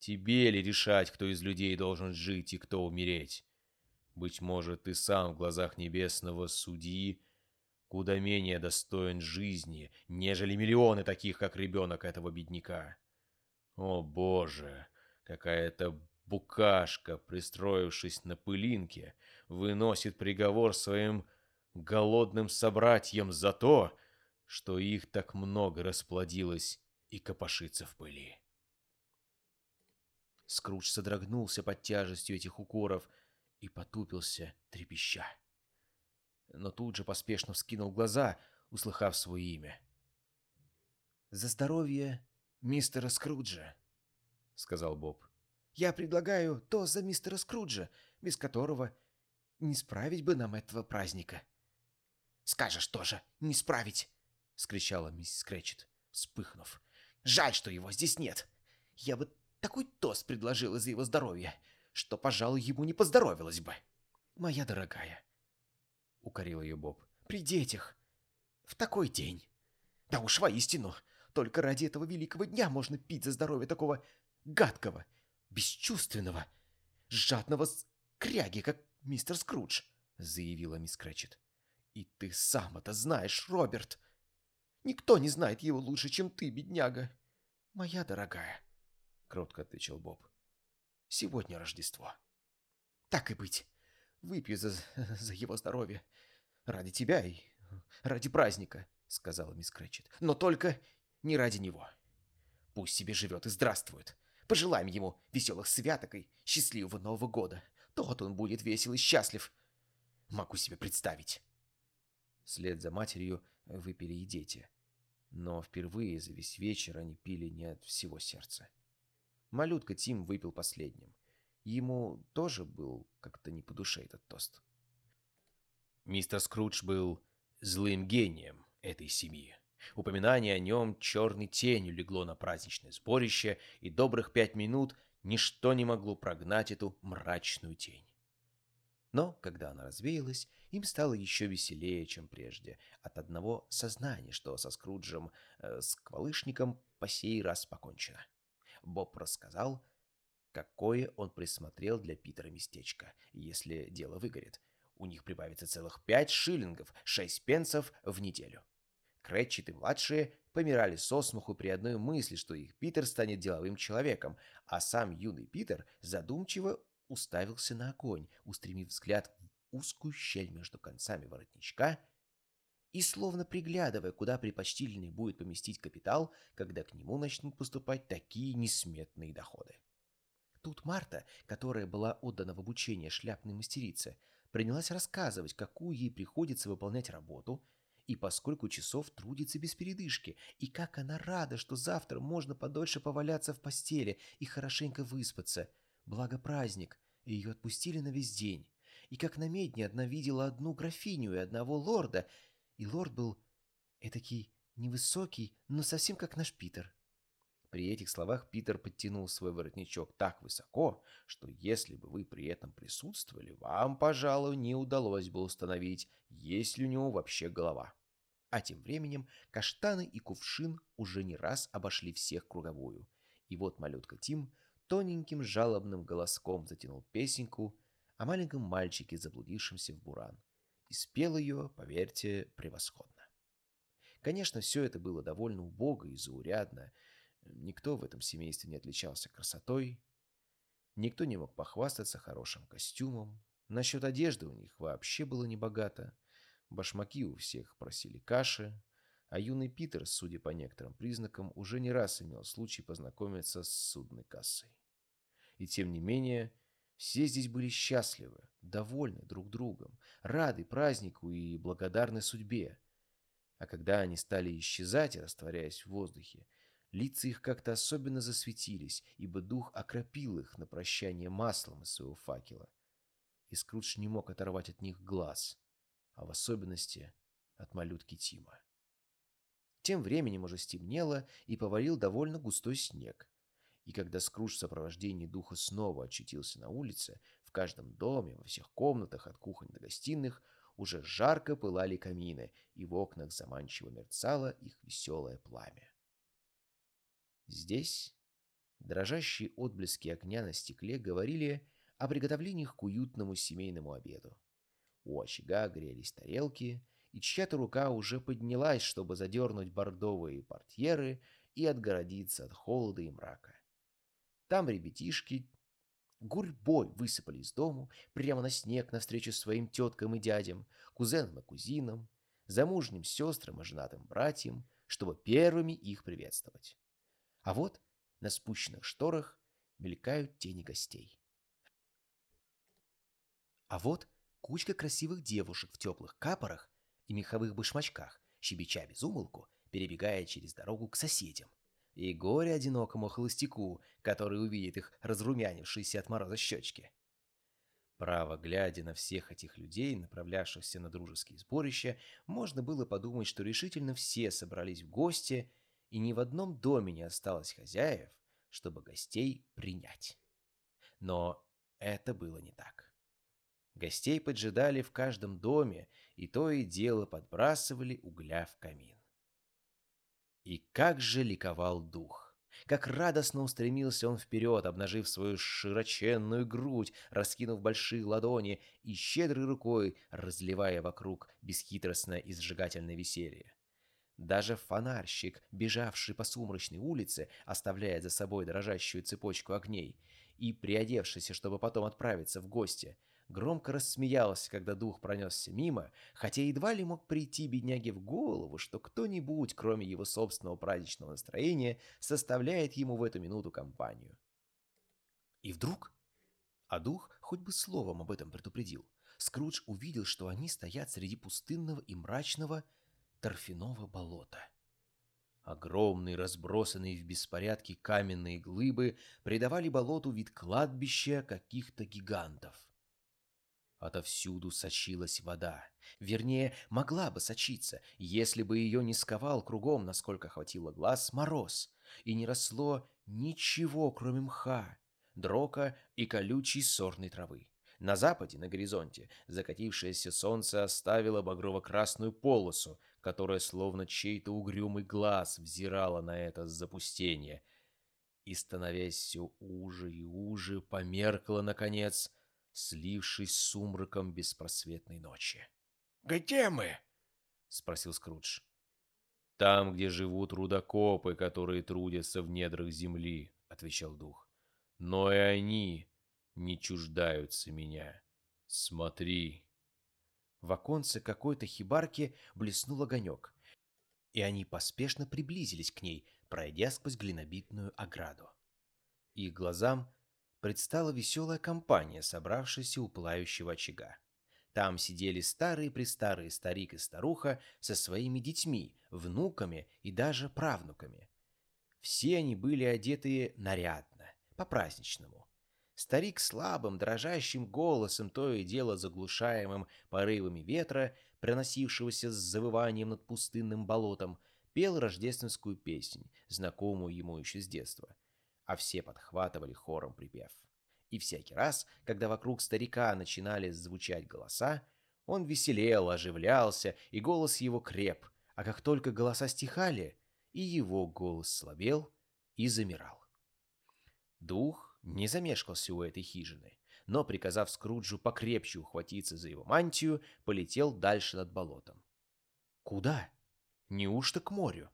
Тебе ли решать, кто из людей должен жить и кто умереть? Быть может, ты сам в глазах небесного судьи куда менее достоин жизни, нежели миллионы таких, как ребенок этого бедняка. О, Боже, какая-то букашка, пристроившись на пылинке, выносит приговор своим голодным собратьям за то, что их так много расплодилось и копошится в пыли. Скрудж содрогнулся под тяжестью этих укоров и потупился, трепеща. Но тут же поспешно вскинул глаза, услыхав свое имя. «За здоровье мистера Скруджа», — сказал Боб. «Я предлагаю то за мистера Скруджа, без которого не справить бы нам этого праздника. Скажешь тоже, не справить, скричала миссис Кречет, вспыхнув. Жаль, что его здесь нет. Я бы такой тост предложила за его здоровье, что, пожалуй, ему не поздоровилось бы. Моя дорогая, укорил ее Боб, при детях, в такой день. Да уж воистину, только ради этого великого дня можно пить за здоровье такого гадкого, бесчувственного, жадного скряги, как мистер Скрудж», — заявила мисс Крэчет. «И ты сам это знаешь, Роберт. Никто не знает его лучше, чем ты, бедняга. Моя дорогая», — кротко отвечал Боб. «Сегодня Рождество. Так и быть. Выпью за, за его здоровье. Ради тебя и ради праздника», — сказала мисс Крэчет. «Но только не ради него. Пусть себе живет и здравствует. Пожелаем ему веселых святок и счастливого Нового года. Тот он будет весел и счастлив. Могу себе представить. Вслед за матерью выпили и дети. Но впервые за весь вечер они пили не от всего сердца. Малютка Тим выпил последним. Ему тоже был как-то не по душе этот тост. Мистер Скрудж был злым гением этой семьи. Упоминание о нем черной тенью легло на праздничное сборище, и добрых пять минут ничто не могло прогнать эту мрачную тень. Но, когда она развеялась, им стало еще веселее, чем прежде, от одного сознания, что со Скруджем, э, с Квалышником по сей раз покончено. Боб рассказал, какое он присмотрел для Питера местечко, если дело выгорит. У них прибавится целых пять шиллингов, шесть пенсов в неделю. Крэтчет и младшие помирали со смеху при одной мысли, что их Питер станет деловым человеком, а сам юный Питер задумчиво уставился на огонь, устремив взгляд в узкую щель между концами воротничка и, словно приглядывая, куда предпочтительнее будет поместить капитал, когда к нему начнут поступать такие несметные доходы. Тут Марта, которая была отдана в обучение шляпной мастерице, принялась рассказывать, какую ей приходится выполнять работу и поскольку часов трудится без передышки, и как она рада, что завтра можно подольше поваляться в постели и хорошенько выспаться – Благо праздник, и ее отпустили на весь день. И как на медне одна видела одну графиню и одного лорда, и лорд был этакий невысокий, но совсем как наш Питер. При этих словах Питер подтянул свой воротничок так высоко, что если бы вы при этом присутствовали, вам, пожалуй, не удалось бы установить, есть ли у него вообще голова. А тем временем каштаны и кувшин уже не раз обошли всех круговую. И вот малютка Тим тоненьким жалобным голоском затянул песенку о маленьком мальчике, заблудившемся в буран. И спел ее, поверьте, превосходно. Конечно, все это было довольно убого и заурядно. Никто в этом семействе не отличался красотой. Никто не мог похвастаться хорошим костюмом. Насчет одежды у них вообще было небогато. Башмаки у всех просили каши, а юный Питер, судя по некоторым признакам, уже не раз имел случай познакомиться с судной кассой. И тем не менее, все здесь были счастливы, довольны друг другом, рады празднику и благодарны судьбе. А когда они стали исчезать, растворяясь в воздухе, лица их как-то особенно засветились, ибо дух окропил их на прощание маслом из своего факела. И Скрудж не мог оторвать от них глаз, а в особенности от малютки Тима. Тем временем уже стемнело и повалил довольно густой снег. И когда Скрудж в сопровождении духа снова очутился на улице, в каждом доме, во всех комнатах, от кухонь до гостиных, уже жарко пылали камины, и в окнах заманчиво мерцало их веселое пламя. Здесь дрожащие отблески огня на стекле говорили о приготовлениях к уютному семейному обеду. У очага грелись тарелки, и чья-то рука уже поднялась, чтобы задернуть бордовые портьеры и отгородиться от холода и мрака. Там ребятишки гурьбой высыпали из дому прямо на снег навстречу своим теткам и дядям, кузенам и кузинам, замужним сестрам и женатым братьям, чтобы первыми их приветствовать. А вот на спущенных шторах мелькают тени гостей. А вот кучка красивых девушек в теплых капорах и меховых башмачках, щебеча без умолку, перебегая через дорогу к соседям. И горе одинокому холостяку, который увидит их разрумянившиеся от мороза щечки. Право, глядя на всех этих людей, направлявшихся на дружеские сборища, можно было подумать, что решительно все собрались в гости, и ни в одном доме не осталось хозяев, чтобы гостей принять. Но это было не так. Гостей поджидали в каждом доме, и то и дело подбрасывали угля в камин. И как же ликовал дух! Как радостно устремился он вперед, обнажив свою широченную грудь, раскинув большие ладони и щедрой рукой разливая вокруг бесхитростное и сжигательное веселье. Даже фонарщик, бежавший по сумрачной улице, оставляя за собой дрожащую цепочку огней, и приодевшийся, чтобы потом отправиться в гости, громко рассмеялся, когда дух пронесся мимо, хотя едва ли мог прийти бедняге в голову, что кто-нибудь, кроме его собственного праздничного настроения, составляет ему в эту минуту компанию. И вдруг, а дух хоть бы словом об этом предупредил, Скрудж увидел, что они стоят среди пустынного и мрачного торфяного болота. Огромные, разбросанные в беспорядке каменные глыбы придавали болоту вид кладбища каких-то гигантов. Отовсюду сочилась вода. Вернее, могла бы сочиться, если бы ее не сковал кругом, насколько хватило глаз, мороз, и не росло ничего, кроме мха, дрока и колючей сорной травы. На западе, на горизонте, закатившееся солнце оставило багрово-красную полосу, которая словно чей-то угрюмый глаз взирала на это запустение. И, становясь все уже и уже, померкла, наконец, слившись с сумраком беспросветной ночи. «Где мы?» — спросил Скрудж. «Там, где живут рудокопы, которые трудятся в недрах земли», — отвечал дух. «Но и они не чуждаются меня. Смотри». В оконце какой-то хибарки блеснул огонек, и они поспешно приблизились к ней, пройдя сквозь глинобитную ограду. Их глазам предстала веселая компания, собравшаяся у пылающего очага. Там сидели старые-престарые старик и старуха со своими детьми, внуками и даже правнуками. Все они были одеты нарядно, по-праздничному. Старик слабым, дрожащим голосом, то и дело заглушаемым порывами ветра, проносившегося с завыванием над пустынным болотом, пел рождественскую песнь, знакомую ему еще с детства. А все подхватывали хором припев. И всякий раз, когда вокруг старика начинали звучать голоса, он веселел, оживлялся, и голос его креп, а как только голоса стихали, и его голос слабел и замирал. Дух не замешкался у этой хижины, но, приказав Скруджу покрепче ухватиться за его мантию, полетел дальше над болотом. Куда? Неужто к морю?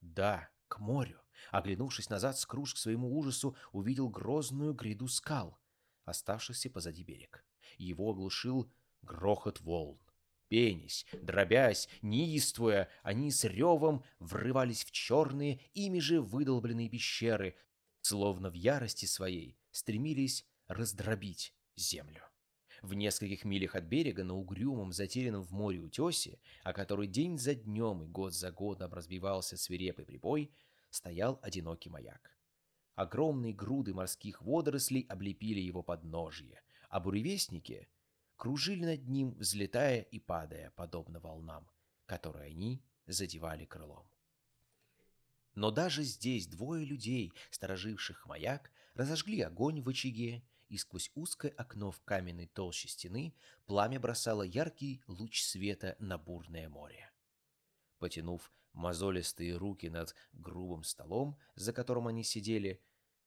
Да, к морю. Оглянувшись назад, Скрудж к своему ужасу увидел грозную гряду скал, оставшихся позади берег. Его оглушил грохот волн. Пенясь, дробясь, неистуя, они с ревом врывались в черные, ими же выдолбленные пещеры, словно в ярости своей стремились раздробить землю. В нескольких милях от берега, на угрюмом, затерянном в море утесе, о который день за днем и год за годом разбивался свирепый прибой, стоял одинокий маяк. Огромные груды морских водорослей облепили его подножье, а буревестники кружили над ним, взлетая и падая, подобно волнам, которые они задевали крылом. Но даже здесь двое людей, стороживших маяк, разожгли огонь в очаге, и сквозь узкое окно в каменной толще стены пламя бросало яркий луч света на бурное море. Потянув мозолистые руки над грубым столом, за которым они сидели,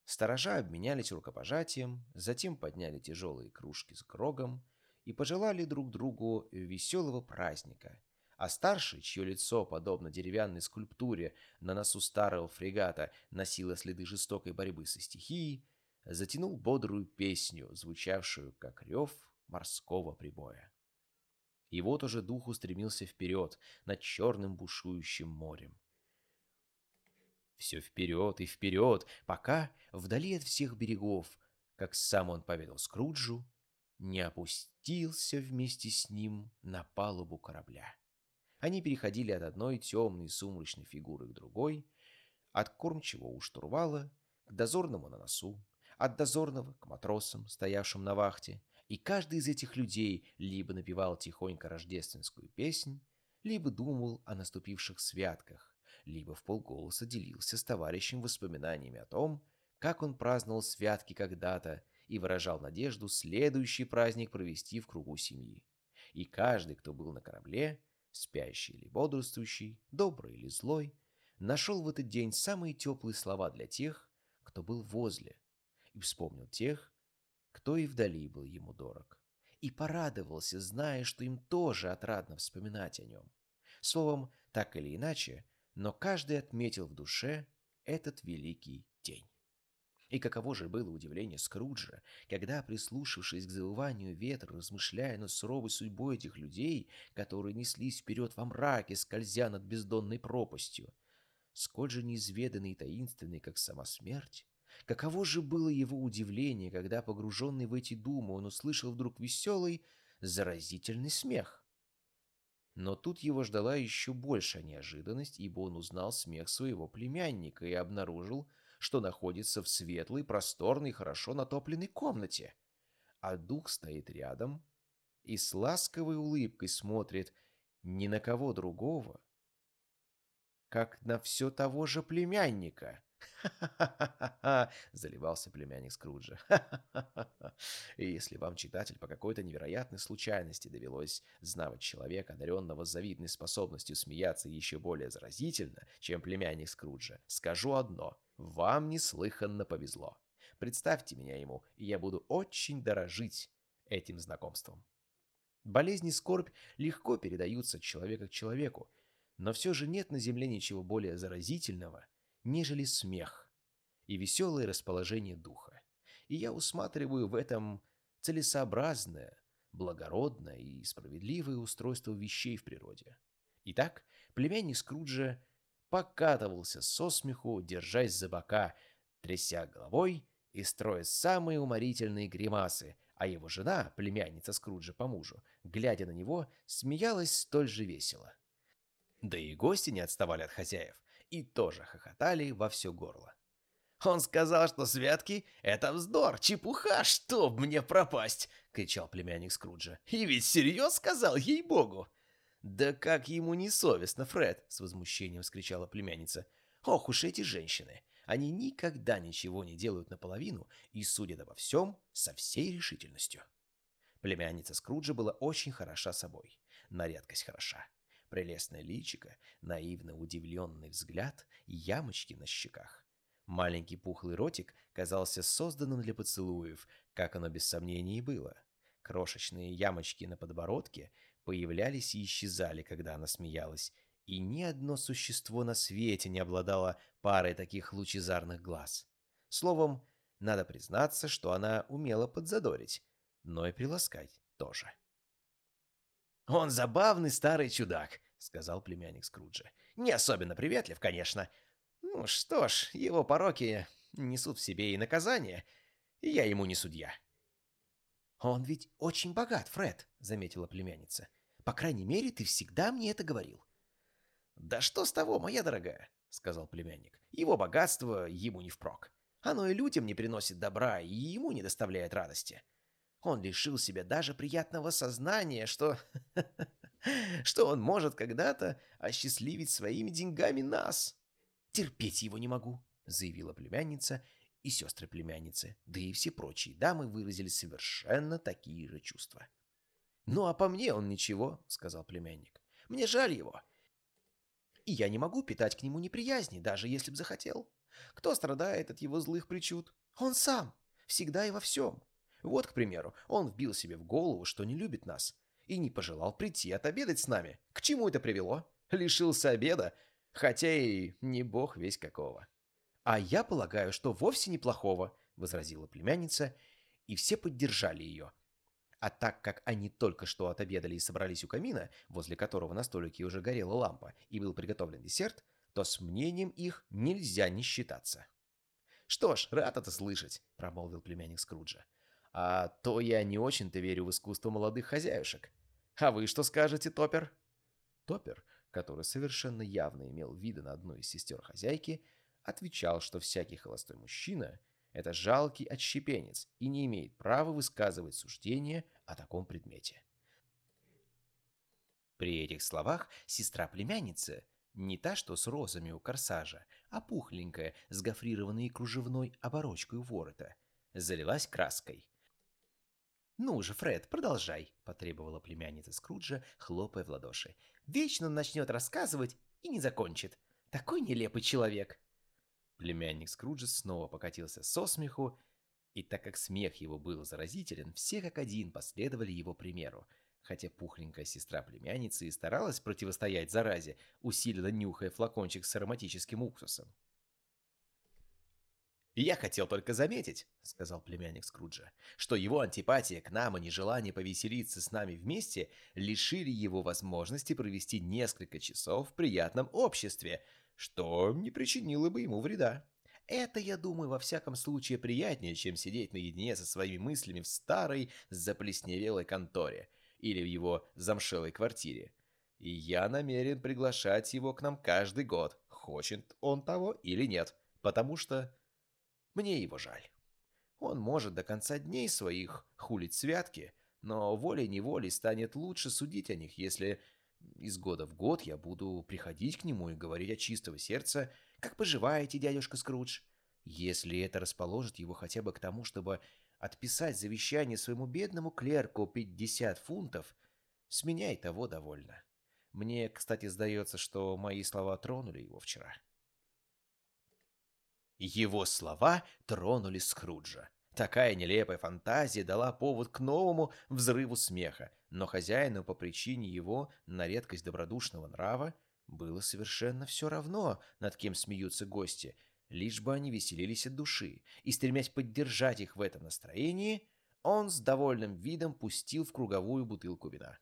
сторожа обменялись рукопожатием, затем подняли тяжелые кружки с крогом и пожелали друг другу веселого праздника — а старший, чье лицо, подобно деревянной скульптуре на носу старого фрегата, носило следы жестокой борьбы со стихией, затянул бодрую песню, звучавшую как рев морского прибоя. И вот уже дух устремился вперед над черным бушующим морем. Все вперед и вперед, пока вдали от всех берегов, как сам он поведал Скруджу, не опустился вместе с ним на палубу корабля. Они переходили от одной темной сумрачной фигуры к другой, от кормчего у штурвала к дозорному на носу, от дозорного к матросам, стоявшим на вахте, и каждый из этих людей либо напевал тихонько рождественскую песнь, либо думал о наступивших святках, либо в полголоса делился с товарищем воспоминаниями о том, как он праздновал святки когда-то и выражал надежду следующий праздник провести в кругу семьи. И каждый, кто был на корабле, спящий или бодрствующий, добрый или злой, нашел в этот день самые теплые слова для тех, кто был возле, и вспомнил тех, кто и вдали был ему дорог, и порадовался, зная, что им тоже отрадно вспоминать о нем. Словом, так или иначе, но каждый отметил в душе этот великий день. И каково же было удивление Скруджа, когда, прислушавшись к завыванию ветра, размышляя над суровой судьбой этих людей, которые неслись вперед во мраке, скользя над бездонной пропастью, сколь же неизведанный и таинственный, как сама смерть, каково же было его удивление, когда, погруженный в эти думы, он услышал вдруг веселый, заразительный смех. Но тут его ждала еще большая неожиданность, ибо он узнал смех своего племянника и обнаружил, что находится в светлой, просторной, хорошо натопленной комнате. А дух стоит рядом и с ласковой улыбкой смотрит ни на кого другого, как на все того же племянника. «Ха-ха-ха-ха!» — заливался племянник Скруджа. «Ха-ха-ха-ха!» Если вам, читатель, по какой-то невероятной случайности довелось знавать человека, одаренного завидной способностью смеяться еще более заразительно, чем племянник Скруджа, скажу одно — вам неслыханно повезло. Представьте меня ему, и я буду очень дорожить этим знакомством. Болезни и скорбь легко передаются от человека к человеку, но все же нет на земле ничего более заразительного, нежели смех и веселое расположение духа. И я усматриваю в этом целесообразное, благородное и справедливое устройство вещей в природе. Итак, племянник Скруджа покатывался со смеху, держась за бока, тряся головой и строя самые уморительные гримасы, а его жена, племянница Скруджа по мужу, глядя на него, смеялась столь же весело. Да и гости не отставали от хозяев и тоже хохотали во все горло. «Он сказал, что святки — это вздор, чепуха, чтоб мне пропасть!» — кричал племянник Скруджа. «И ведь всерьез сказал, ей-богу!» «Да как ему не совестно, Фред!» — с возмущением вскричала племянница. «Ох уж эти женщины! Они никогда ничего не делают наполовину и судят обо всем со всей решительностью». Племянница Скруджа была очень хороша собой, на редкость хороша. Прелестное личико, наивно удивленный взгляд и ямочки на щеках. Маленький пухлый ротик казался созданным для поцелуев, как оно без сомнений и было. Крошечные ямочки на подбородке появлялись и исчезали, когда она смеялась, и ни одно существо на свете не обладало парой таких лучезарных глаз. Словом, надо признаться, что она умела подзадорить, но и приласкать тоже. «Он забавный старый чудак», — сказал племянник Скруджа. «Не особенно приветлив, конечно. Ну что ж, его пороки несут в себе и наказание, и я ему не судья». «Он ведь очень богат, Фред», — заметила племянница. «По крайней мере, ты всегда мне это говорил». «Да что с того, моя дорогая?» — сказал племянник. «Его богатство ему не впрок. Оно и людям не приносит добра, и ему не доставляет радости. Он лишил себя даже приятного сознания, что... что он может когда-то осчастливить своими деньгами нас. Терпеть его не могу, заявила племянница и сестры племянницы, да и все прочие дамы выразили совершенно такие же чувства. «Ну, а по мне он ничего», — сказал племянник. «Мне жаль его. И я не могу питать к нему неприязни, даже если б захотел. Кто страдает от его злых причуд? Он сам, всегда и во всем. Вот, к примеру, он вбил себе в голову, что не любит нас, и не пожелал прийти отобедать с нами. К чему это привело? Лишился обеда, хотя и не бог весь какого. «А я полагаю, что вовсе неплохого», — возразила племянница, и все поддержали ее. А так как они только что отобедали и собрались у камина, возле которого на столике уже горела лампа и был приготовлен десерт, то с мнением их нельзя не считаться. «Что ж, рад это слышать», — промолвил племянник Скруджа. А то я не очень-то верю в искусство молодых хозяюшек. А вы что скажете, Топер? Топер, который совершенно явно имел виды на одну из сестер хозяйки, отвечал, что всякий холостой мужчина — это жалкий отщепенец и не имеет права высказывать суждение о таком предмете. При этих словах сестра-племянница, не та, что с розами у корсажа, а пухленькая, с гофрированной кружевной оборочкой у ворота, залилась краской. «Ну же, Фред, продолжай», — потребовала племянница Скруджа, хлопая в ладоши. «Вечно он начнет рассказывать и не закончит. Такой нелепый человек». Племянник Скруджа снова покатился со смеху, и так как смех его был заразителен, все как один последовали его примеру, хотя пухленькая сестра племянницы и старалась противостоять заразе, усиленно нюхая флакончик с ароматическим уксусом. «Я хотел только заметить», — сказал племянник Скруджа, «что его антипатия к нам и нежелание повеселиться с нами вместе лишили его возможности провести несколько часов в приятном обществе, что не причинило бы ему вреда. Это, я думаю, во всяком случае приятнее, чем сидеть наедине со своими мыслями в старой заплесневелой конторе или в его замшелой квартире. И я намерен приглашать его к нам каждый год, хочет он того или нет, потому что мне его жаль. Он может до конца дней своих хулить святки, но волей-неволей станет лучше судить о них, если Из года в год я буду приходить к нему и говорить от чистого сердца, «Как поживаете, дядюшка Скрудж?» Если это расположит его хотя бы к тому, чтобы отписать завещание своему бедному клерку 50 фунтов, с меня и того довольно. Мне, кстати, сдается, что мои слова тронули его вчера. Его слова тронули Скруджа. Такая нелепая фантазия дала повод к новому взрыву смеха, но хозяину по причине его на редкость добродушного нрава было совершенно все равно, над кем смеются гости, лишь бы они веселились от души, и, стремясь поддержать их в этом настроении, он с довольным видом пустил в круговую бутылку вина.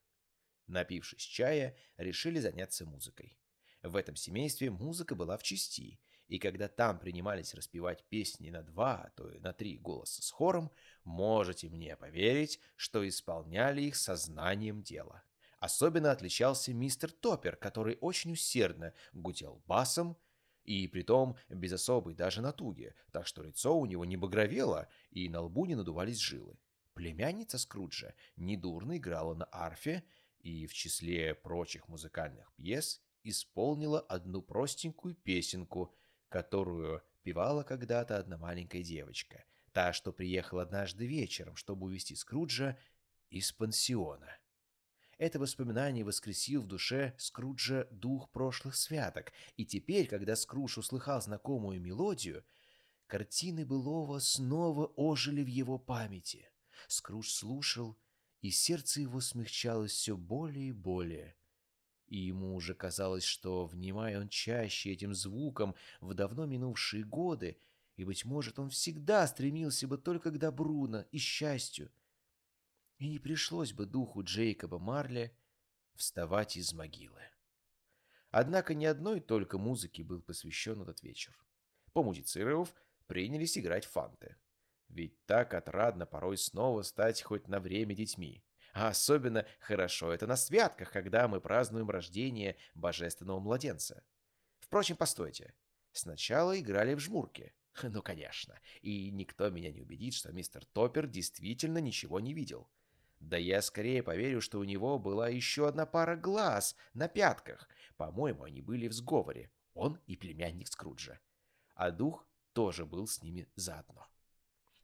Напившись чая, решили заняться музыкой. В этом семействе музыка была в чести, и когда там принимались распевать песни на два, а то и на три голоса с хором, можете мне поверить, что исполняли их сознанием дела. Особенно отличался мистер Топпер, который очень усердно гудел басом, и притом без особой даже натуги, так что лицо у него не багровело, и на лбу не надувались жилы. Племянница Скруджа недурно играла на арфе, и в числе прочих музыкальных пьес исполнила одну простенькую песенку, которую певала когда-то одна маленькая девочка, та, что приехала однажды вечером, чтобы увезти Скруджа из пансиона. Это воспоминание воскресил в душе Скруджа дух прошлых святок, и теперь, когда Скрудж услыхал знакомую мелодию, картины былого снова ожили в его памяти. Скрудж слушал, и сердце его смягчалось все более и более — и ему уже казалось, что, внимая он чаще этим звуком в давно минувшие годы, и, быть может, он всегда стремился бы только к добру и счастью, и не пришлось бы духу Джейкоба Марли вставать из могилы. Однако ни одной только музыке был посвящен этот вечер. Помузицировав, принялись играть фанты. Ведь так отрадно порой снова стать хоть на время детьми. А особенно хорошо это на святках, когда мы празднуем рождение божественного младенца. Впрочем, постойте. Сначала играли в жмурки. Ну, конечно. И никто меня не убедит, что мистер Топпер действительно ничего не видел. Да я скорее поверю, что у него была еще одна пара глаз на пятках. По-моему, они были в сговоре. Он и племянник Скруджа. А дух тоже был с ними заодно.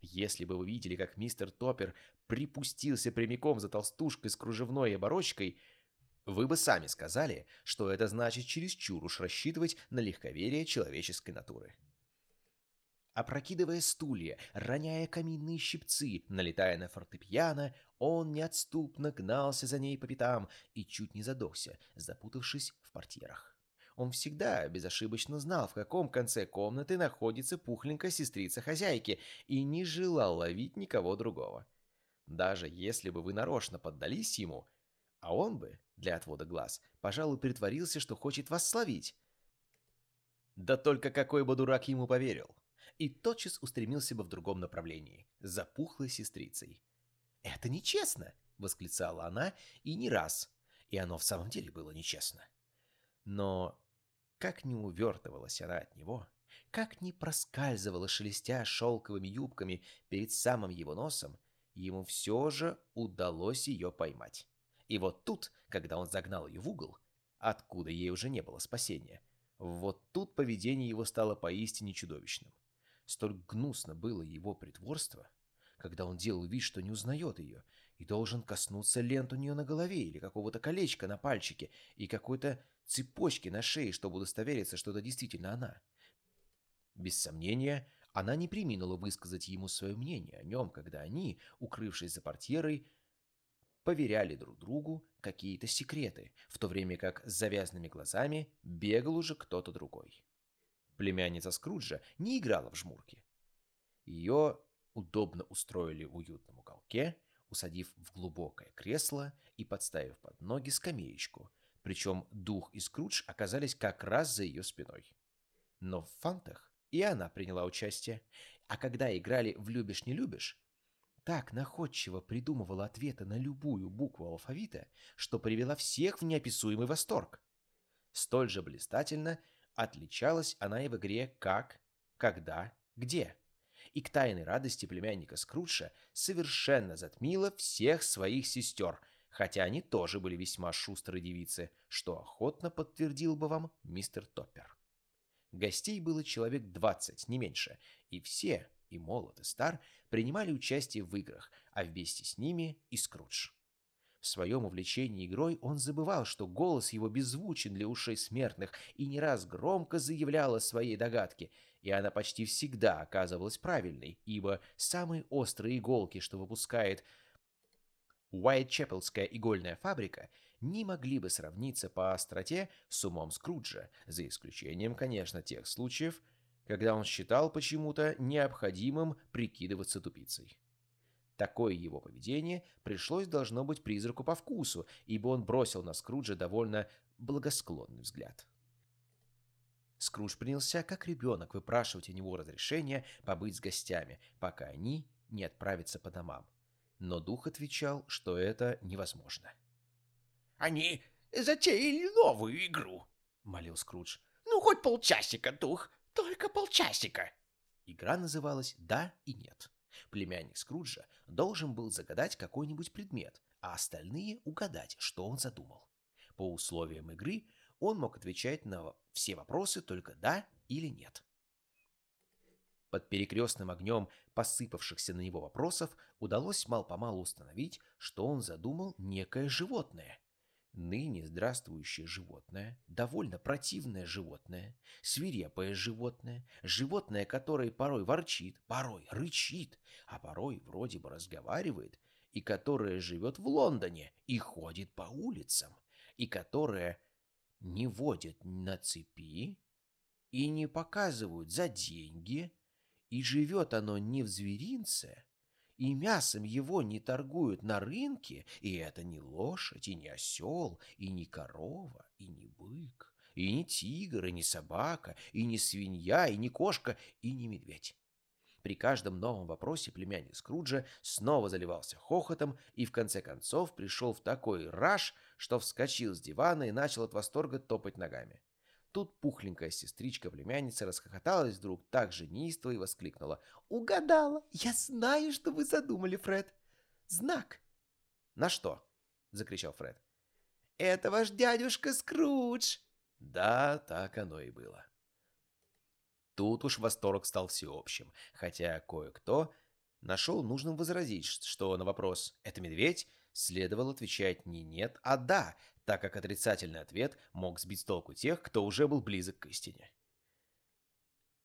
Если бы вы видели, как мистер Топпер припустился прямиком за толстушкой с кружевной оборочкой, вы бы сами сказали, что это значит чересчур уж рассчитывать на легковерие человеческой натуры. Опрокидывая стулья, роняя каминные щипцы, налетая на фортепиано, он неотступно гнался за ней по пятам и чуть не задохся, запутавшись в портьерах. Он всегда безошибочно знал, в каком конце комнаты находится пухленькая сестрица хозяйки, и не желал ловить никого другого. Даже если бы вы нарочно поддались ему, а он бы, для отвода глаз, пожалуй, притворился, что хочет вас словить. Да только какой бы дурак ему поверил. И тотчас устремился бы в другом направлении, за пухлой сестрицей. «Это нечестно!» — восклицала она, и не раз. И оно в самом деле было нечестно. Но как не увертывалась она от него, как не проскальзывала, шелестя шелковыми юбками перед самым его носом, ему все же удалось ее поймать. И вот тут, когда он загнал ее в угол, откуда ей уже не было спасения, вот тут поведение его стало поистине чудовищным. Столь гнусно было его притворство, когда он делал вид, что не узнает ее, и должен коснуться лент у нее на голове или какого-то колечка на пальчике и какой-то цепочки на шее, чтобы удостовериться, что это действительно она. Без сомнения, она не приминула высказать ему свое мнение о нем, когда они, укрывшись за портьерой, поверяли друг другу какие-то секреты, в то время как с завязанными глазами бегал уже кто-то другой. Племянница Скруджа не играла в жмурки. Ее удобно устроили в уютном уголке, усадив в глубокое кресло и подставив под ноги скамеечку, причем Дух и Скрудж оказались как раз за ее спиной. Но в фантах и она приняла участие, а когда играли в «любишь-не любишь», так находчиво придумывала ответы на любую букву алфавита, что привела всех в неописуемый восторг. Столь же блистательно отличалась она и в игре «как», «когда», «где». И к тайной радости племянника Скрудша совершенно затмила всех своих сестер – хотя они тоже были весьма шустрые девицы, что охотно подтвердил бы вам мистер Топпер. Гостей было человек двадцать, не меньше, и все, и молод, и стар, принимали участие в играх, а вместе с ними и Скрудж. В своем увлечении игрой он забывал, что голос его беззвучен для ушей смертных, и не раз громко заявлял о своей догадке, и она почти всегда оказывалась правильной, ибо самые острые иголки, что выпускает Уайтчепелская игольная фабрика, не могли бы сравниться по остроте с умом Скруджа, за исключением, конечно, тех случаев, когда он считал почему-то необходимым прикидываться тупицей. Такое его поведение пришлось, должно быть, призраку по вкусу, ибо он бросил на Скруджа довольно благосклонный взгляд. Скрудж принялся, как ребенок, выпрашивать у него разрешения побыть с гостями, пока они не отправятся по домам. Но дух отвечал, что это невозможно. «Они затеяли новую игру», — молил Скрудж. «Ну, хоть полчасика, дух, только полчасика». Игра называлась «Да и нет». Племянник Скруджа должен был загадать какой-нибудь предмет, а остальные угадать, что он задумал. По условиям игры он мог отвечать на все вопросы только «да» или «нет». Под перекрестным огнем посыпавшихся на него вопросов удалось мал-помалу установить, что он задумал некое животное. Ныне здравствующее животное, довольно противное животное, свирепое животное, животное, которое порой ворчит, порой рычит, а порой вроде бы разговаривает, и которое живет в Лондоне и ходит по улицам, и которое не водит на цепи и не показывают за деньги, и живет оно не в зверинце, и мясом его не торгуют на рынке, и это не лошадь, и не осел, и не корова, и не бык, и не тигр, и не собака, и не свинья, и не кошка, и не медведь. При каждом новом вопросе племянник Скруджа снова заливался хохотом и в конце концов пришел в такой раж, что вскочил с дивана и начал от восторга топать ногами. Тут пухленькая сестричка-племянница расхохоталась вдруг так же неистово и воскликнула. «Угадала! Я знаю, что вы задумали, Фред! Знак!» «На что?» — закричал Фред. «Это ваш дядюшка Скрудж!» Да, так оно и было. Тут уж восторг стал всеобщим, хотя кое-кто нашел нужным возразить, что на вопрос «это медведь?» следовало отвечать не «нет», а «да», так как отрицательный ответ мог сбить с толку тех, кто уже был близок к истине.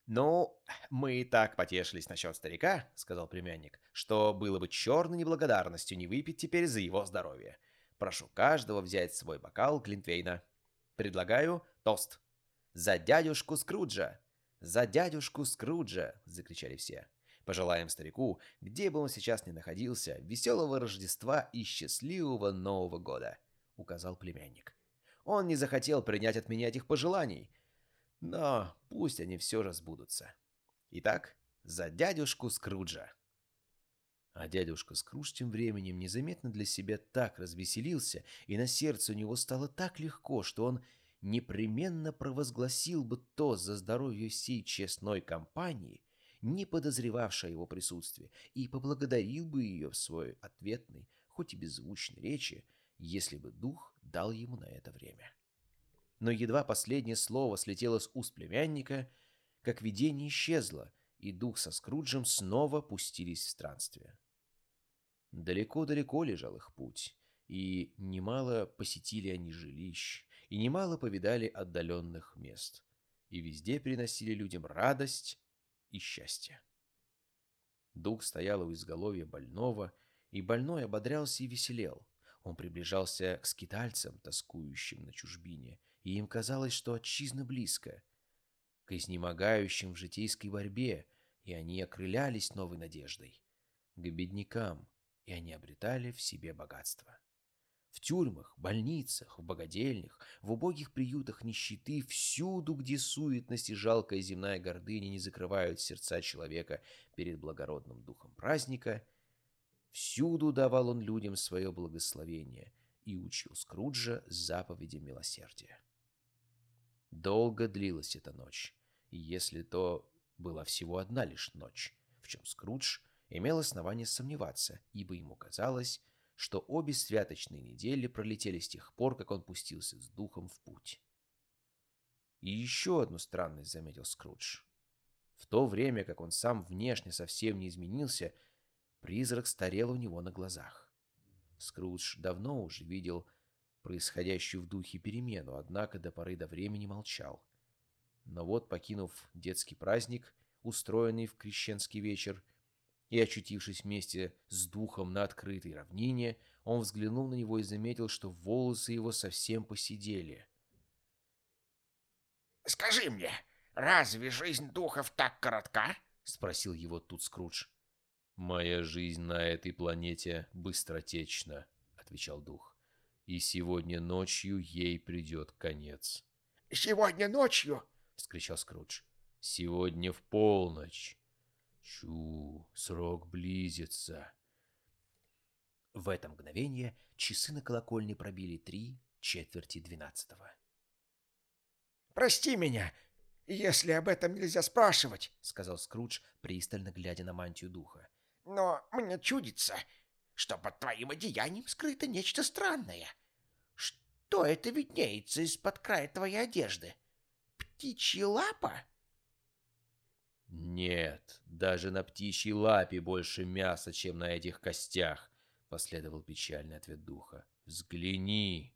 «Ну, мы и так потешились насчет старика», — сказал племянник, «что было бы черной неблагодарностью не выпить теперь за его здоровье. Прошу каждого взять свой бокал Глинтвейна. Предлагаю тост. За дядюшку Скруджа! За дядюшку Скруджа!» — закричали все. Пожелаем старику, где бы он сейчас ни находился, веселого Рождества и счастливого Нового года. — указал племянник. «Он не захотел принять от меня этих пожеланий, но пусть они все же сбудутся. Итак, за дядюшку Скруджа!» А дядюшка Скрудж тем временем незаметно для себя так развеселился, и на сердце у него стало так легко, что он непременно провозгласил бы то за здоровье всей честной компании, не подозревавшей его присутствие, и поблагодарил бы ее в свой ответной, хоть и беззвучной речи, если бы дух дал ему на это время. Но едва последнее слово слетело с уст племянника, как видение исчезло, и дух со Скруджем снова пустились в странствие. Далеко-далеко лежал их путь, и немало посетили они жилищ, и немало повидали отдаленных мест, и везде приносили людям радость и счастье. Дух стоял у изголовья больного, и больной ободрялся и веселел — он приближался к скитальцам, тоскующим на чужбине, и им казалось, что отчизна близко. К изнемогающим в житейской борьбе, и они окрылялись новой надеждой. К беднякам, и они обретали в себе богатство. В тюрьмах, больницах, в богадельнях, в убогих приютах нищеты, всюду, где суетность и жалкая земная гордыня не закрывают сердца человека перед благородным духом праздника — Всюду давал он людям свое благословение и учил Скруджа заповедям милосердия. Долго длилась эта ночь, и если то была всего одна лишь ночь, в чем Скрудж имел основание сомневаться, ибо ему казалось, что обе святочные недели пролетели с тех пор, как он пустился с духом в путь. И еще одну странность заметил Скрудж. В то время, как он сам внешне совсем не изменился, призрак старел у него на глазах. Скрудж давно уже видел происходящую в духе перемену, однако до поры до времени молчал. Но вот, покинув детский праздник, устроенный в крещенский вечер, и очутившись вместе с духом на открытой равнине, он взглянул на него и заметил, что волосы его совсем посидели. «Скажи мне, разве жизнь духов так коротка?» — спросил его тут Скрудж. «Моя жизнь на этой планете быстротечна», — отвечал дух. «И сегодня ночью ей придет конец». «Сегодня ночью?» — вскричал Скрудж. «Сегодня в полночь». «Чу, срок близится». В это мгновение часы на колокольне пробили три четверти двенадцатого. «Прости меня, если об этом нельзя спрашивать», — сказал Скрудж, пристально глядя на мантию духа. «Но мне чудится, что под твоим одеянием скрыто нечто странное. Что это виднеется из-под края твоей одежды? Птичья лапа?» «Нет, даже на птичьей лапе больше мяса, чем на этих костях», — последовал печальный ответ духа. «Взгляни!»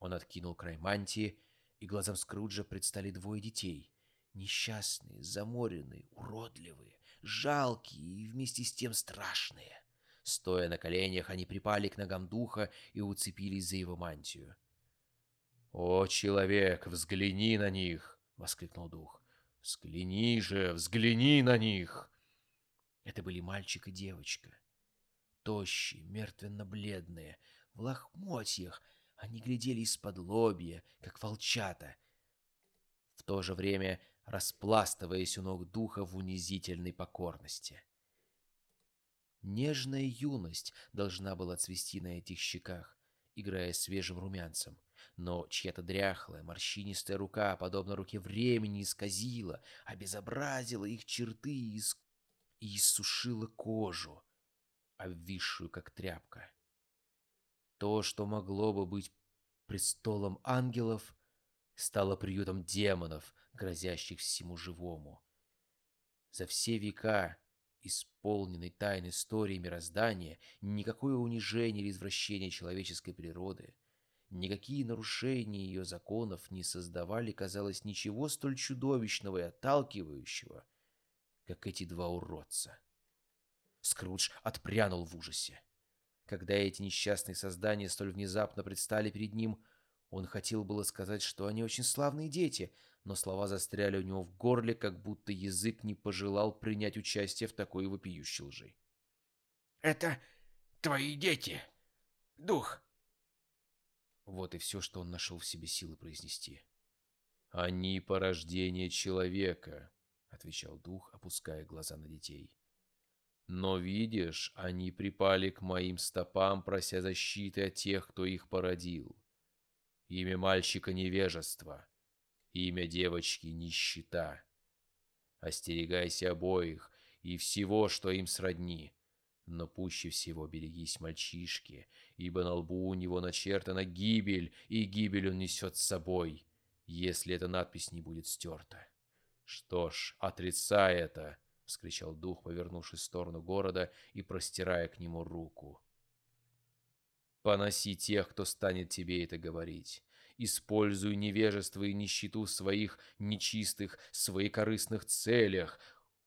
Он откинул край мантии, и глазам Скруджа предстали двое детей. Несчастные, заморенные, уродливые, жалкие и вместе с тем страшные. Стоя на коленях, они припали к ногам духа и уцепились за его мантию. «О, человек, взгляни на них!» — воскликнул дух. «Взгляни же, взгляни на них!» Это были мальчик и девочка. Тощие, мертвенно-бледные, в лохмотьях, они глядели из-под лобья, как волчата, в то же время распластываясь у ног духа в унизительной покорности. Нежная юность должна была цвести на этих щеках, играя свежим румянцем, но чья-то дряхлая, морщинистая рука, подобно руке времени, исказила, обезобразила их черты и, ис... и иссушила кожу, обвисшую, как тряпка. То, что могло бы быть престолом ангелов, стало приютом демонов, грозящих всему живому. За все века, исполненной тайной истории мироздания, никакое унижение или извращение человеческой природы, никакие нарушения ее законов не создавали, казалось, ничего столь чудовищного и отталкивающего, как эти два уродца. Скрудж отпрянул в ужасе. Когда эти несчастные создания столь внезапно предстали перед ним, он хотел было сказать, что они очень славные дети, но слова застряли у него в горле, как будто язык не пожелал принять участие в такой вопиющей лжи. «Это твои дети, дух!» Вот и все, что он нашел в себе силы произнести. «Они порождение человека», — отвечал дух, опуская глаза на детей. Но видишь, они припали к моим стопам, прося защиты от тех, кто их породил. Имя мальчика — невежество, имя девочки — нищета. Остерегайся обоих и всего, что им сродни. Но пуще всего берегись мальчишки, ибо на лбу у него начертана гибель, и гибель он несет с собой, если эта надпись не будет стерта. Что ж, отрицай это, — вскричал дух, повернувшись в сторону города и простирая к нему руку. «Поноси тех, кто станет тебе это говорить. Используй невежество и нищету в своих нечистых, своекорыстных целях.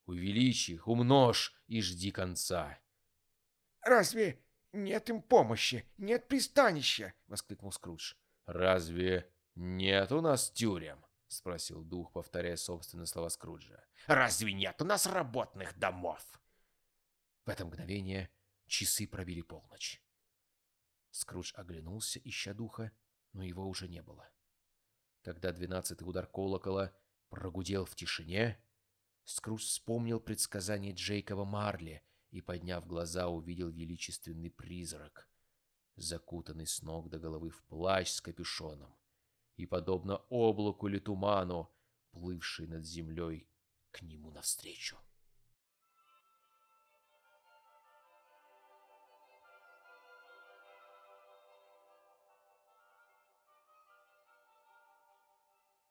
Увеличь их, умножь и жди конца». «Разве нет им помощи, нет пристанища?» — воскликнул Скрудж. «Разве нет у нас тюрем?» — спросил дух, повторяя собственные слова Скруджа. «Разве нет у нас работных домов?» В это мгновение часы пробили полночь. Скрудж оглянулся, ища духа, но его уже не было. Когда двенадцатый удар колокола прогудел в тишине, Скрудж вспомнил предсказание Джейкова Марли и, подняв глаза, увидел величественный призрак, закутанный с ног до головы в плащ с капюшоном и, подобно облаку или туману, плывший над землей к нему навстречу.